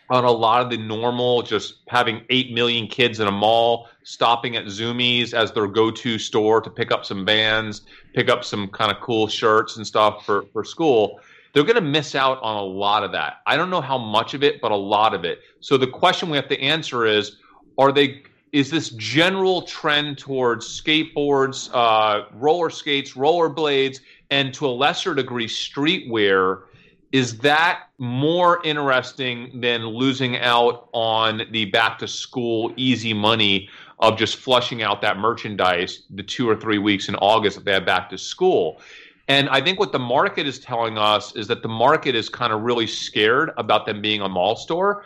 on a lot of the normal, just having 8 million kids in a mall, stopping at Zumiez as their go to store to pick up some vans, pick up some kind of cool shirts and stuff for, for school. They're going to miss out on a lot of that. I don't know how much of it, but a lot of it. So the question we have to answer is are they is this general trend towards skateboards, uh, roller skates, roller blades, and to a lesser degree streetwear is that more interesting than losing out on the back to school easy money of just flushing out that merchandise the two or three weeks in August that they have back to school? And I think what the market is telling us is that the market is kind of really scared about them being a mall store.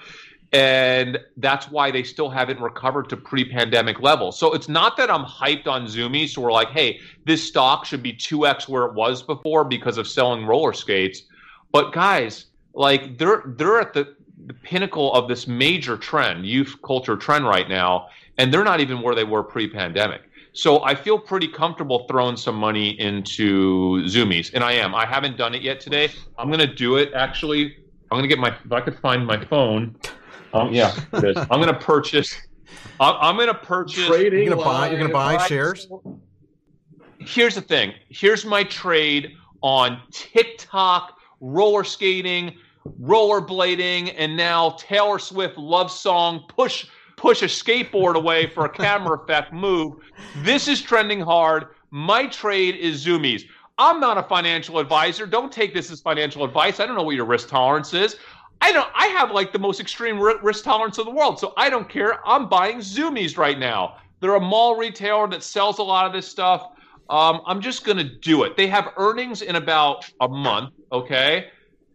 And that's why they still haven't recovered to pre pandemic levels. So it's not that I'm hyped on Zumiez. So we're like, hey, this stock should be 2x where it was before because of selling roller skates. But guys, like they're they're at the, the pinnacle of this major trend, youth culture trend right now, and they're not even where they were pre-pandemic. So I feel pretty comfortable throwing some money into Zumiez, and I am. I haven't done it yet today. I'm gonna do it actually. I'm gonna get my. If I could find my phone. Um, yeah, it is. I'm gonna purchase. I'm, I'm gonna purchase. Trading You're gonna buy. You're gonna buy shares. Here's the thing. Here's my trade on TikTok, roller skating, rollerblading, and now Taylor Swift love song push push a skateboard away for a camera effect move. This is trending hard. My trade is Zumiez. I'm not a financial advisor. Don't take this as financial advice. I don't know what your risk tolerance is. I don't. I have like the most extreme risk tolerance in the world, so I don't care. I'm buying Zumiez right now. They're a mall retailer that sells a lot of this stuff. Um, I'm just gonna do it. They have earnings in about a month, okay?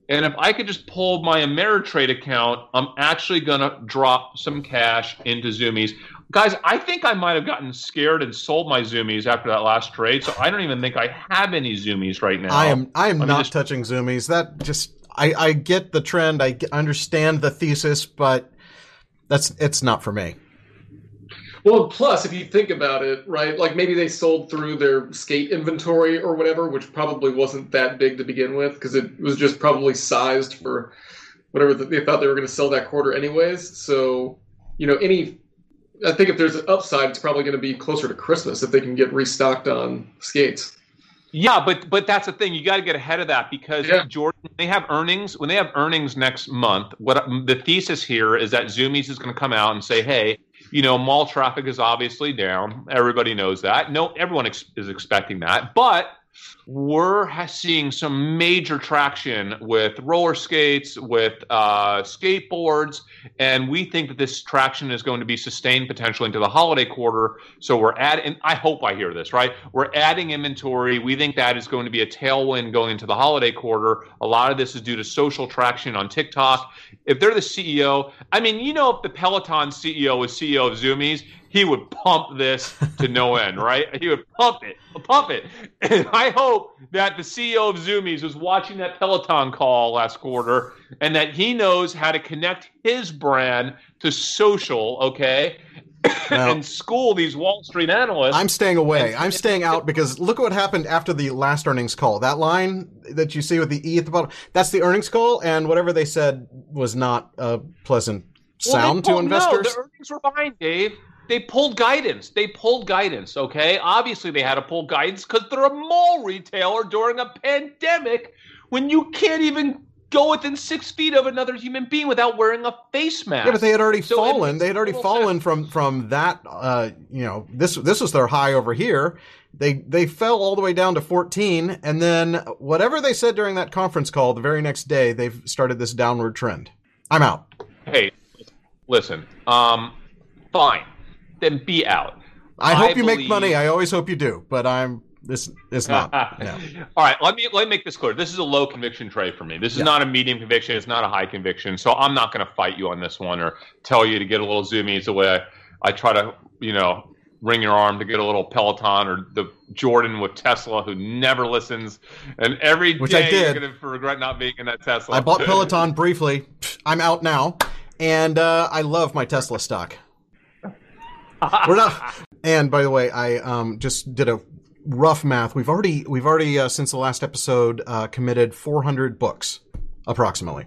And if I could just pull my Ameritrade account, I'm actually gonna drop some cash into Zumiez. Guys, I think I might have gotten scared and sold my Zumiez after that last trade, so I don't even think I have any Zumiez right now. I am. I am Let not just- touching Zumiez. That just. I, I get the trend. I understand the thesis, but that's it's not for me. Well, plus, if you think about it, right, like maybe they sold through their skate inventory or whatever, which probably wasn't that big to begin with because it was just probably sized for whatever th- they thought they were going to sell that quarter, anyways. So, you know, any, I think if there's an upside, it's probably going to be closer to Christmas if they can get restocked on skates. Yeah, but but that's the thing. You got to get ahead of that because Yeah. Jordan, they have earnings. When they have earnings next month, what the thesis here is that Zumiez is going to come out and say, "Hey, you know, mall traffic is obviously down. Everybody knows that. No, everyone ex- is expecting that, but." We're seeing some major traction with roller skates, with uh, skateboards, and we think that this traction is going to be sustained potentially into the holiday quarter. So we're adding, I hope I hear this, right? We're adding inventory. We think that is going to be a tailwind going into the holiday quarter. A lot of this is due to social traction on TikTok. If they're the CEO, I mean, you know, if the Peloton CEO is CEO of Zumiez, he would pump this to no end, right? He would pump it, pump it. And I hope that the CEO of Zumiez was watching that Peloton call last quarter and that he knows how to connect his brand to social, okay? Well- and school these Wall Street analysts. I'm staying away. And- I'm staying out because look at what happened after the last earnings call. That line that you see with the E at the bottom, that's the earnings call, and whatever they said was not a pleasant Well, they sound to pulled- investors. No, the earnings were fine, Dave. They pulled guidance. They pulled guidance. Okay, obviously they had to pull guidance because they're a mall retailer during a pandemic when you can't even go within six feet of another human being without wearing a face mask. Yeah, but they had already So fallen. They had already fallen from from that. Uh, you know, this this was their high over here. They they fell all the way down to 14, and then whatever they said during that conference call, the very next day they've started this downward trend. I'm out. Hey, listen. Um, fine. Then be out. I, hope you make money. I always hope you do, but I'm this is not. No. All right, let me let me make this clear. This is a low conviction trade for me. This is Yeah. not a medium conviction. It's not a high conviction. So I'm not going to fight you on this one or tell you to get a little Zumiez the way I, I try to, you know, ring your arm to get a little Peloton or the Jordan with Tesla who never listens. And every Which I you're did. going to regret not being in that Tesla. I bought Peloton briefly. I'm out now, and uh, I love my Tesla stock. We're not. And by the way, I um, just did a rough math. We've already we've already uh, since the last episode uh, committed 400 books, approximately.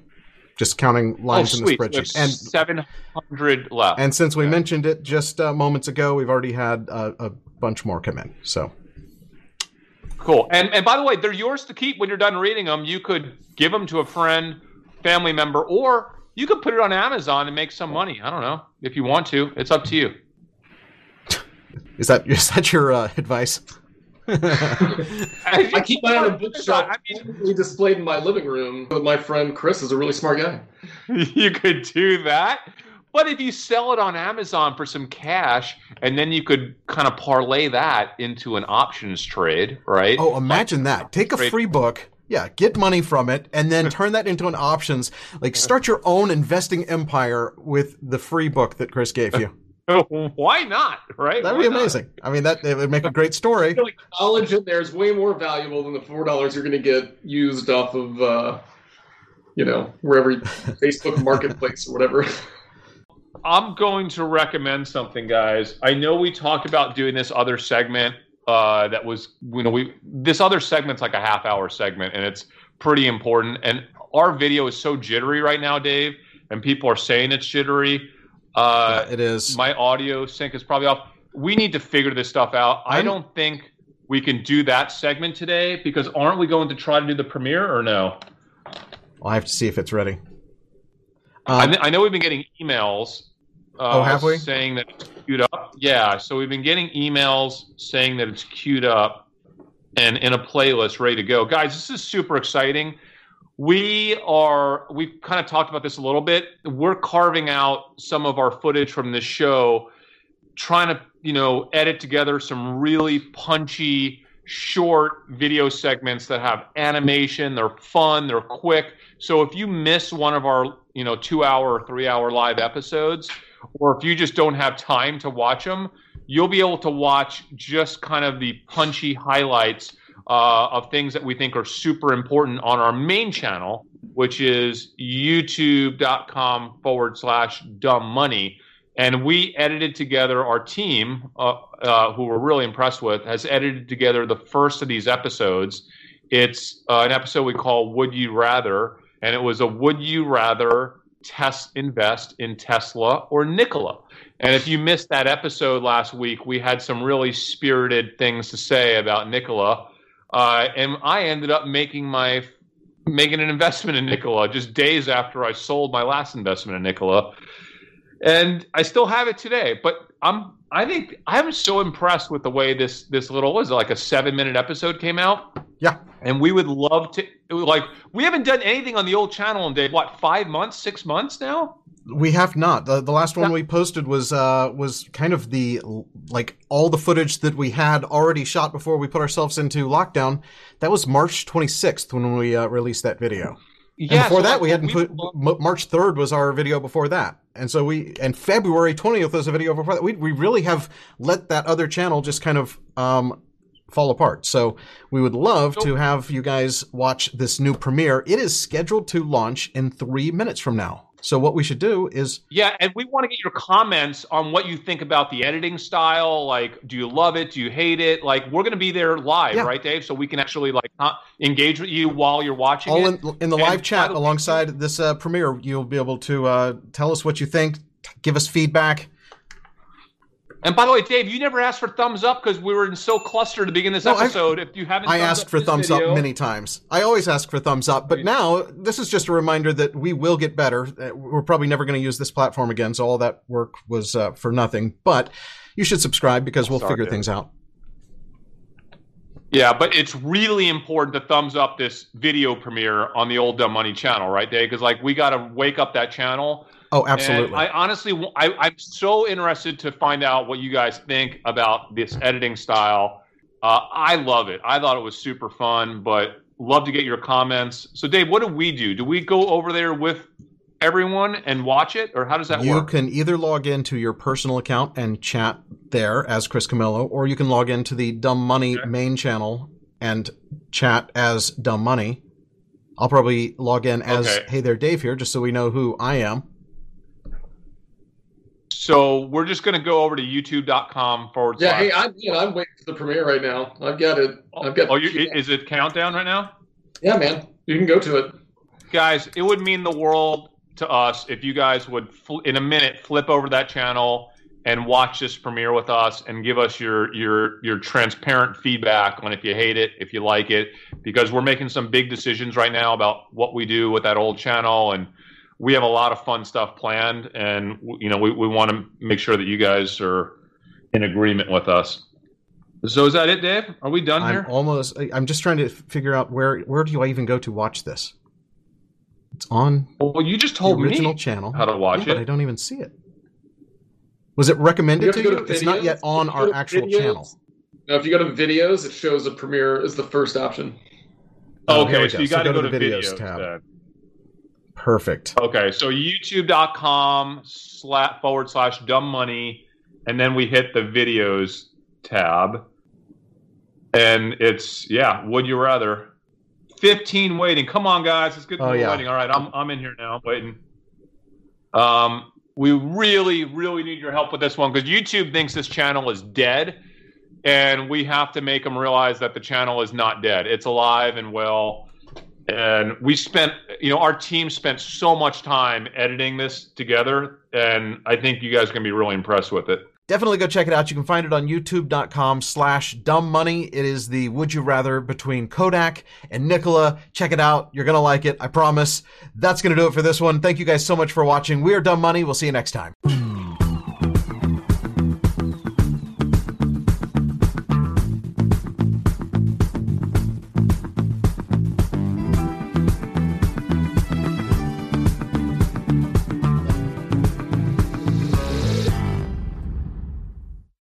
just counting lines oh, in the spreadsheet. And 700 left. And since we Okay. mentioned it just uh, moments ago, we've already had uh, a bunch more come in. So Cool. And and by the way, they're yours to keep when you're done reading them. You could give them to a friend, family member, or you could put it on Amazon and make some money. I don't know if you want to. It's up to you. Is that is that your uh, advice? I keep mine on a bookshelf I mean, displayed in my living room. But my friend Chris is a really smart guy. you could do that. But if you sell it on Amazon for some cash, and then you could kind of parlay that into an options trade, right? Oh, imagine that! Take a free book. Yeah, get money from it, and then turn that into an options. Like start your own investing empire with the free book that Chris gave you. Why not? Right? That would be Why not? amazing. I mean, that it would make a great story. I feel like knowledge in there is way more valuable than the four dollars you're going to get used off of, uh, you know, wherever Facebook Marketplace or whatever. I'm going to recommend something, guys. I know we talked about doing this other segment. Uh, that was, you know, we this other segment's like a half hour segment, and it's pretty important. And our video is so jittery right now, Dave, and people are saying it's jittery. Uh, it is. my audio sync is probably off. We need to figure this stuff out. I I'm- don't think we can do that segment today because aren't we going to try to do the premiere or no? I'll have to see if it's ready. I, Um, kn- I know we've been getting emails. Uh, Oh, have we? Saying that it's queued up. Yeah, so we've been getting emails saying that it's queued up and in a playlist ready to go. Guys, this is super exciting. We are, we've kind of talked about this a little bit. We're carving out some of our footage from this show, trying to, you know, edit together some really punchy, short video segments that have animation. They're fun, they're quick. So if you miss one of our, you know, two hour or three hour live episodes, or if you just don't have time to watch them, you'll be able to watch just kind of the punchy highlights uh, of things that we think are super important on our main channel, which is youtube.com forward slash dumb money. And we edited together, our team, uh, uh, who we're really impressed with, has edited together the first of these episodes. It's uh, an episode we call Would You Rather, and it was a Would You Rather test invest in Tesla or Nikola. And if you missed that episode last week, we had some really spirited things to say about Nikola. Uh, and I ended up making my making an investment in Nikola just days after I sold my last investment in Nikola. And I still have it today, but I'm I think I'm so impressed with the way this this little was like a 7 minute episode came out yeah. and we would love to like we haven't done anything on the old channel in Dave what 5 months, 6 months now? We have not. The, the last one we posted was uh, was kind of the like all the footage that we had already shot before we put ourselves into lockdown. That was March 26th when we uh, released that video. And Yeah, before so, that, we hadn't would put March 3rd was our video before that. And so we, and February 20th was a video before that. We, we really have let that other channel just kind of, um, fall apart. So we would love to have you guys watch this new premiere. It is scheduled to launch in three minutes from now. So what we should do is, Yeah, and we want to get your comments on what you think about the editing style. Like, do you love it? Do you hate it? Like, we're going to be there live, Yeah. right, Dave? So we can actually like engage with you while you're watching all it. in, in the And live chat alongside this uh, premiere, you'll be able to uh, tell us what you think, give us feedback. And by the way, Dave, you never asked for thumbs up because we were in so cluster to begin this No, episode. if you haven't, I asked for thumbs video- up many times. I always ask for thumbs up, but now this is just a reminder that we will get better. Uh, We're probably never going to use this platform again, so all that work was uh, for nothing. But you should subscribe because we'll Sorry, figure things out. Yeah, but it's really important to thumbs up this video premiere on the Old Dumb Money channel, right, Dave? Because like we got to wake up that channel. Oh, absolutely. And I honestly, I'm so interested to find out what you guys think about this editing style. Uh, I love it. I thought it was super fun, but love to get your comments. So, Dave, what do we do? Do we go over there with everyone and watch it, or how does that you work? You can either log into your personal account and chat there as Chris Camillo, or you can log into the Dumb Money main channel and chat as Dumb Money. I'll probably log in as Okay. Hey there, Dave here, just so we know who I am. So we're just going to go over to youtube.com forward Yeah, slash. hey, I'm you know, I'm waiting for the premiere right now. I've got it. I've got. oh, you, is it countdown right now? yeah, man, you can go to it. guys, it would mean the world to us if you guys would, fl- in a minute, flip over that channel and watch this premiere with us and give us your your your transparent feedback on if you hate it, if you like it, because we're making some big decisions right now about what we do with that old channel and we have a lot of fun stuff planned and you know we, we want to make sure that you guys are in agreement with us so is that it dave are we done I'm here almost. I'm just trying to figure out where where do I even go to watch this? It's on well you just told the told original me channel. how to watch Yeah, but I don't even see it. Was it recommended You to have to you? to It's not yet on our actual videos- channel. Now, if you go to videos, it shows a premiere is the first option. Oh, okay so go. you So got to go go to to the videos videos, tab. then. Perfect. okay so youtube.com slash forward slash dumb money and then we hit the videos tab. And it's yeah would you rather? 15 waiting. Come on guys it's good to Oh, yeah. waiting. All right I'm, I'm in here now I'm waiting. Um we really really need your help with this one because youtube thinks this channel is dead and we have to make them realize that the channel is not dead. It's alive and well and we spent you know our team spent so much time editing this together and i think you guys are going to be really impressed with it Definitely go check it out. You can find it on youtube.com slash dumb money. It is the would you rather between Kodak and Nikola. Check it out. You're going to like it. I promise. That's going to do it for this one. Thank you guys so much for watching. We are dumb money. We'll see you next time.